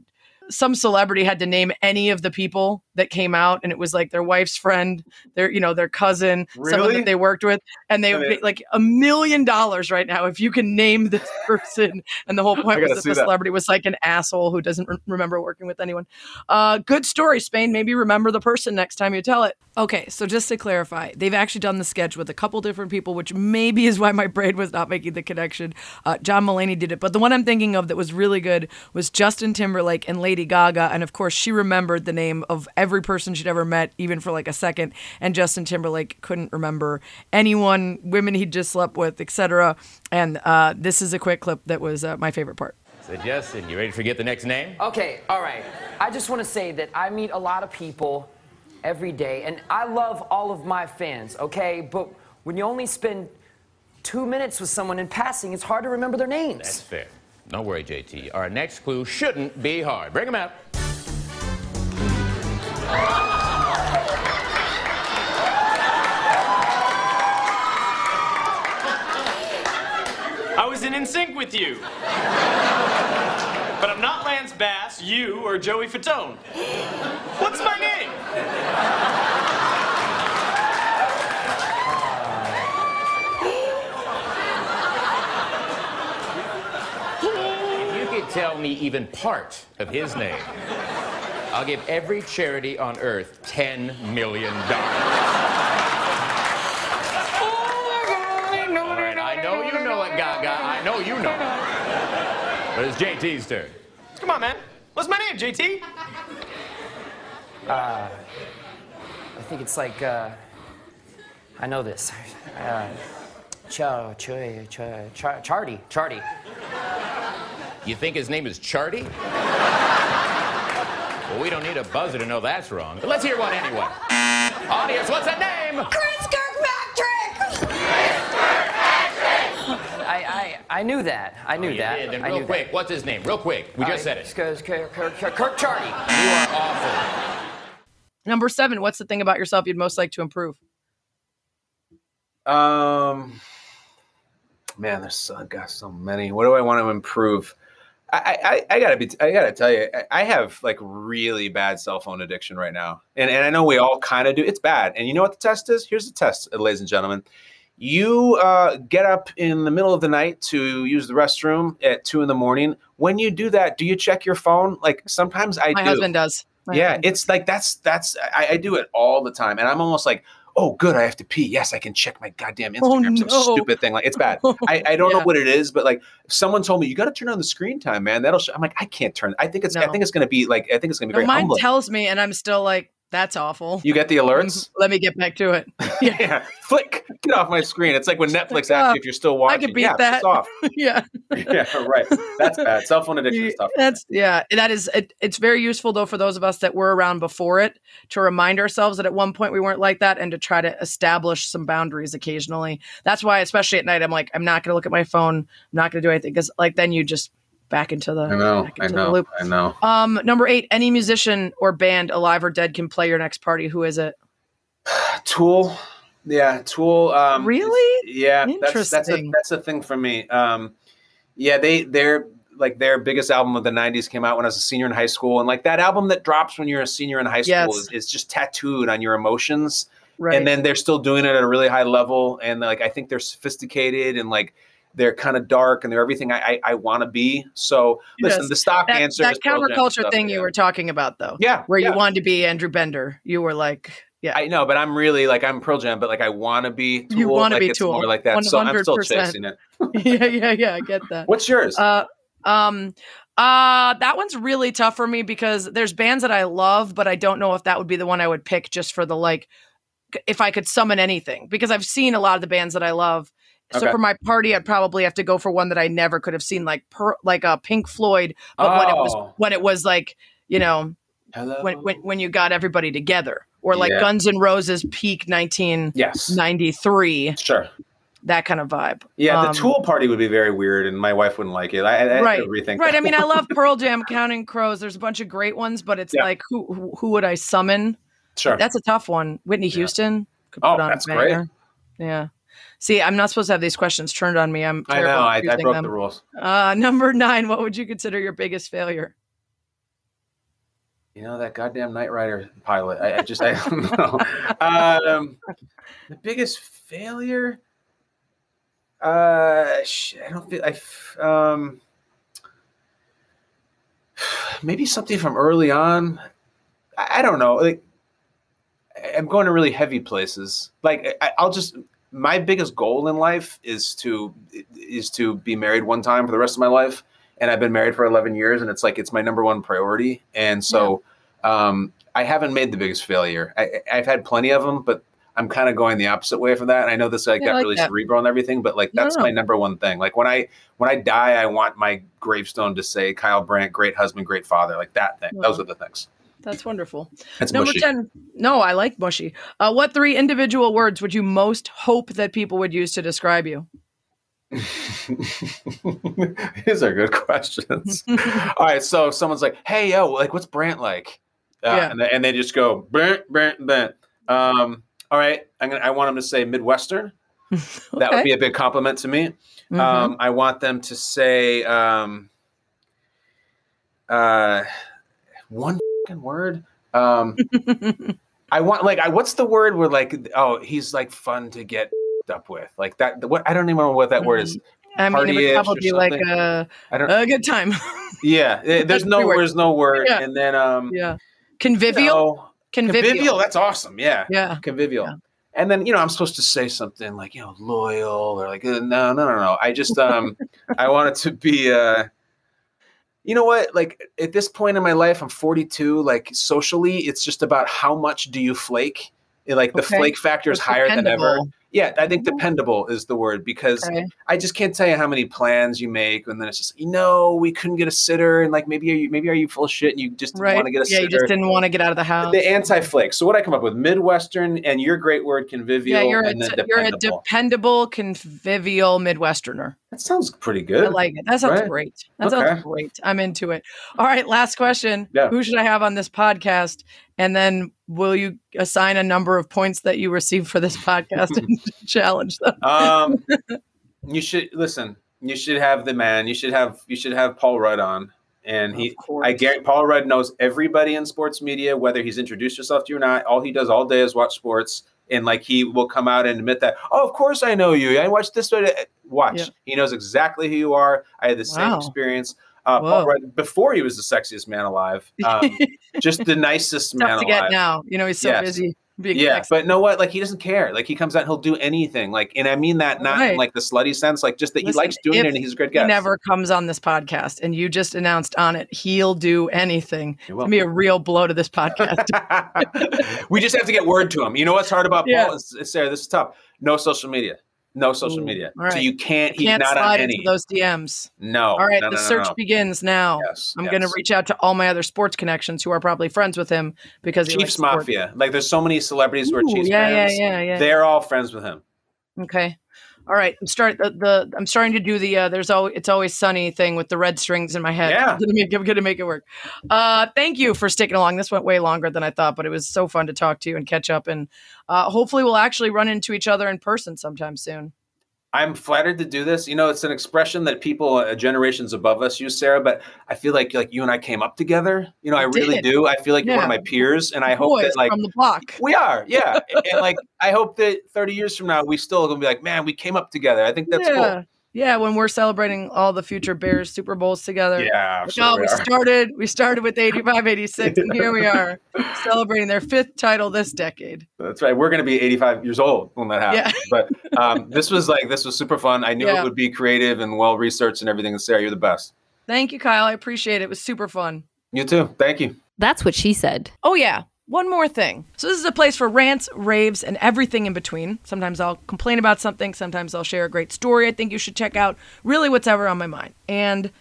some celebrity had to name any of the people that came out, and it was like their wife's friend, their you know their cousin, someone that they worked with, and they I mean- like a million dollars right now if you can name this <laughs> person. And the whole point was that the that. celebrity was like an asshole who doesn't re- remember working with anyone. Uh, good story, Spain. Maybe remember the person next time you tell it. Okay, so just to clarify, they've actually done the sketch with a couple different people, which maybe is why my brain was not making the connection. Uh, John Mulaney did it, but the one I'm thinking of that was really good was Justin Timberlake and Lady Gaga, and of course she remembered the name of every person she'd ever met, even for like a second, and Justin Timberlake couldn't remember anyone, women he'd just slept with, etc. And uh, this is a quick clip that was uh, my favorite part. So Justin, you ready to forget the next name? Okay, all right. I just want to say that I meet a lot of people every day, and I love all of my fans, okay? But when you only spend two minutes with someone in passing, it's hard to remember their names. That's fair. Don't worry, JT. Our next clue shouldn't be hard. Bring him out. I was in NSYNC with you. But I'm not Lance Bass, you, or Joey Fatone. What's my name? Tell me even part of his name, I'll give every charity on earth $10 million. All right, I know it right now. I know you know it, Gaga. I know you know it. But it's JT's turn. Come on, man. What's my name, JT? Uh, I think it's like, uh, I know this. Uh, Cho, Choy, Cho, Char- Charty, Charty. You think his name is Charty? Well, we don't need a buzzer to know that's wrong. But let's hear one anyway. Audience, what's that name? Chris Kirkpatrick! I, I, I knew that. I knew Oh, You that. did. Then real knew quick, what's his name? Real quick. We that. just said it. Kirk, Kirk, Kirk, Kirk, Kirk Charty. You are awful. Number seven, what's the thing about yourself you'd most like to improve? Um, man, there's so, got so many. What do I want to improve? I, I, I gotta be. I gotta tell you, I- have like really bad cell phone addiction right now, and and I know we all kind of do. It's bad, and you know what the test is? Here's the test, uh, ladies and gentlemen. You uh, get up in the middle of the night to use the restroom at two in the morning. When you do that, do you check your phone? Like sometimes I My do. husband does. My yeah, husband it's like that's that's I, I do it all the time, and I'm almost like, oh, good, I have to pee. Yes, I can check my goddamn Oh, Instagram. Some stupid thing like it's bad. <laughs> I, I don't know what it is, but like someone told me you got to turn on the screen time, man. That'll. Sh-. I'm like, I can't turn. I think it's. I think it's gonna be like. I think it's gonna be No, very mine humbling. tells me, and I'm still like, that's awful. you get the alerts. Let me get back to it. <laughs> yeah, yeah, flick, get off my screen. It's like when Netflix Oh, asks you if you're still watching. I could beat yeah, that. off. <laughs> yeah. <laughs> yeah, right. That's bad. Cell phone addiction is tough. That's yeah. That is. It, it's very useful though for those of us that were around before it to remind ourselves that at one point we weren't like that, and to try to establish some boundaries occasionally. That's why, especially at night, I'm like, I'm not going to look at my phone. I'm not going to do anything because like then you just back into the. I know. I know. loop. I know. Um, number eight, any musician or band, alive or dead, can play your next party. Who is it? <sighs> Tool. Yeah, Tool. Um, Really? Yeah, that's that's a, Interesting. that's a thing for me. Um, yeah, they they're like their biggest album of the '90s came out when I was a senior in high school, and like that album that drops when you're a senior in high school Yes. is, is just tattooed on your emotions. Right. And then they're still doing it at a really high level, and like I think they're sophisticated and like they're kind of dark and they're everything I I, I want to be. So listen, Yes. the stock that, answer that is Pearl Jam counterculture thing you were talking about though. Yeah, Where yeah. you wanted to be Andrew Bender. You were like, yeah. I know, but I'm really like I'm Pearl Jam, but like I want to be. Tool. You wanna like, be it's Tool. more like that. So I'm still 100%. chasing it. <laughs> <laughs> yeah, yeah, yeah. I get that. What's yours? Uh, um, uh, that one's really tough for me because there's bands that I love, but I don't know if that would be the one I would pick just for the like, if I could summon anything because I've seen a lot of the bands that I love. So Okay. for my party, I'd probably have to go for one that I never could have seen, like per, like a Pink Floyd, but when it Oh. was when it was like you know Hello. when when when you got everybody together, or like Yeah. Guns N' Roses peak 1993, yes, sure. that kind of vibe. Yeah, the Um, Tool party would be very weird, and my wife wouldn't like it. I, I, right rethink. right i mean i love <laughs> pearl jam counting crows there's a bunch of great ones but it's Yeah. like who who- who would i summon sure. that's a tough one whitney houston could Oh, put on a that's great. yeah see i'm not supposed to have these questions turned on me i'm I know. I, I broke them. the rules. uh number nine what would you consider your biggest failure You know that goddamn Knight Rider pilot. I, I just I don't know. Um, the biggest failure. Uh, I don't feel I. Um, maybe something from early on. I, I don't know. Like, I'm going to really heavy places. Like, I, I'll just. My biggest goal in life is to is to be married one time for the rest of my life, and I've been married for 11 years, and it's like it's my number one priority. And so, um, I haven't made the biggest failure. I, I've had plenty of them, but I'm kind of going the opposite way from that. And I know this like Yeah, got like really that. cerebral and everything, but like that's no. my number one thing. Like when I when I die, I want my gravestone to say Kyle Brandt, great husband, great father, like that thing. Those are the things. That's wonderful That's number mushy. 10 no i like mushy uh what three individual words would you most hope that people would use to describe you <laughs> These are good questions. <laughs> All right, so someone's like, "Hey, yo, like, what's Brandt like?" Uh, Yeah. and, they, and they just go Brandt, Brandt, Brandt. Um, all right, I'm gonna. I want them to say Midwestern. <laughs> That would be a big compliment to me. Mhm. Um, I want them to say um, uh, one fucking word. Um, <laughs> I want like I what's the word where like oh he's like fun to get <laughs> up with like that what I don't even know what that word is. i mean it would probably be like a, I don't. a good time <laughs> yeah, eh, there's no there's no word, Yeah. and then um yeah convivial no, convivial, convivial. That's awesome. Yeah, yeah convivial. Yeah. And then you know I'm supposed to say something like you know loyal or like uh, no no no no. I just um I want it to be uh you know what? Like at this point in my life I'm 42 like socially it's just about how much do you flake Like the flake factor is higher than ever. Yeah, I think mm-hmm. dependable is the word because Okay. I just can't tell you how many plans you make, and then it's just you know we couldn't get a sitter, and like maybe are you maybe are you full of shit and you just didn't right want to get a yeah sitter. you just didn't want to get out of the house the anti-flake. So what I come up with midwestern and your great word convivial. yeah you're a, then you're a dependable. dependable convivial midwesterner that sounds pretty good. I like it. That sounds Right. great. That Okay. sounds great. I'm into it. All right, last question. Yeah. Who should I have on this podcast? And then will you assign a number of points that you receive for this podcast and <laughs> challenge them? um, <laughs> you should listen. You should have the man. You should have you should have Paul Rudd on. And he. I guarantee, Paul Rudd knows everybody in sports media, whether he's introduced himself to you or not. All he does all day is watch sports, and like he will come out and admit that. Oh, of course I know you. I watched this. Watch. Yeah. He knows exactly who you are. I had the same experience. Uh, Whoa. Paul Rudd, before he was the sexiest man alive, um, <laughs> just the nicest man to alive. get now. You know, he's so Yes. busy being Yeah, but know what? Like he doesn't care. Like he comes out, and he'll do anything. Like, and I mean that not in like the slutty sense. Like just that Listen, he likes doing it, and he's a great he guy. never comes on this podcast, and you just announced on it he'll do anything. He It's will. be a real blow to this podcast. <laughs> we just have to get word to him. You know what's hard about Yeah. Paul? Sarah, this is tough. No social media. No social Ooh, media. all So you can't. He's Can't not on slide any. into those DMs. no. All right, no, the no, search begins now. Yes, I'm going to reach out to all my other sports connections who are probably friends with him because Chiefs sports. Mafia. Like there's so many celebrities who are Ooh, Chiefs yeah, yeah, fans. yeah, yeah. They're all friends with him. Okay. All right. I'm start the, the I'm starting to do the uh, there's always it's always sunny thing with the red strings in my head. Yeah. I'm <laughs> gonna make, I'm gonna make it work. Uh, thank you for sticking along. This went way longer than I thought, but it was so fun to talk to you and catch up. And uh, hopefully we'll actually run into each other in person sometime soon. I'm flattered to do this. You know, it's an expression that people uh, generations above us use, Sarah. But I feel like like you and I came up together. You know, I We really do. I feel like you're one of my peers, and I hope that like from the block. we are, yeah. and, and, like I hope that 30 years from now we still gonna be like, man, we came up together. I think that's yeah. cool. Yeah, when we're celebrating all the future Bears Super Bowls together. Yeah, Like, sure oh, we we started we started with 85 86 and here we are <laughs> celebrating their fifth title this decade. That's right. We're going to be 85 years old when that happens. Yeah. But um, <laughs> this was like this was super fun. I knew Yeah. it would be creative and well researched and everything. And Sarah, you're the best. Thank you, Kyle. I appreciate it. It was super fun. You too. Thank you. That's what she said. Oh, yeah. One more thing. So, this is a place for rants, raves, and everything in between. Sometimes I'll complain about something, sometimes I'll share a great story I think you should check out. Really, what's ever on my mind. And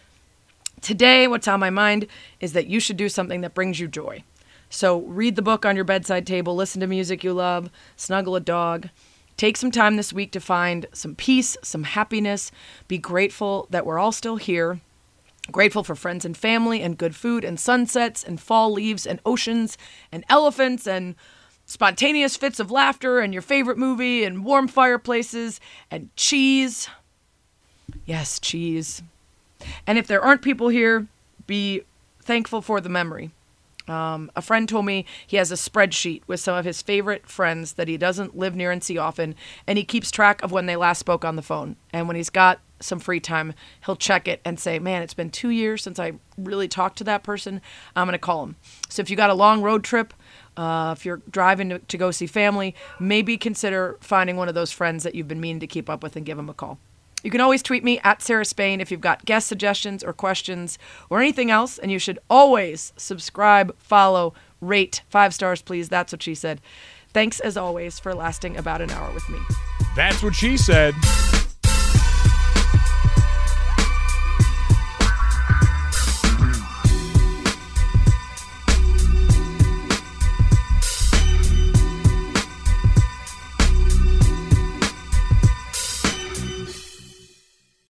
today, what's on my mind is that you should do something that brings you joy. So, read the book on your bedside table, listen to music you love, snuggle a dog. Take some time this week to find some peace, some happiness. Be grateful that we're all still here. Grateful for friends and family and good food and sunsets and fall leaves and oceans and elephants and spontaneous fits of laughter and your favorite movie and warm fireplaces and cheese. Yes, cheese. And if there aren't people here, be thankful for the memory. Um, a friend told me he has a spreadsheet with some of his favorite friends that he doesn't live near and see often, and he keeps track of when they last spoke on the phone. And when he's got some free time, he'll check it and say, Man, it's been two years since I really talked to that person. I'm going to call him. So if you got a long road trip, uh, if you're driving to, to go see family, maybe consider finding one of those friends that you've been meaning to keep up with and give them a call. You can always tweet me at Sarah Spain if you've got guest suggestions or questions or anything else. And you should always subscribe, follow, rate. Five stars, please. That's what she said. Thanks as always for lasting about an hour with me. That's what she said.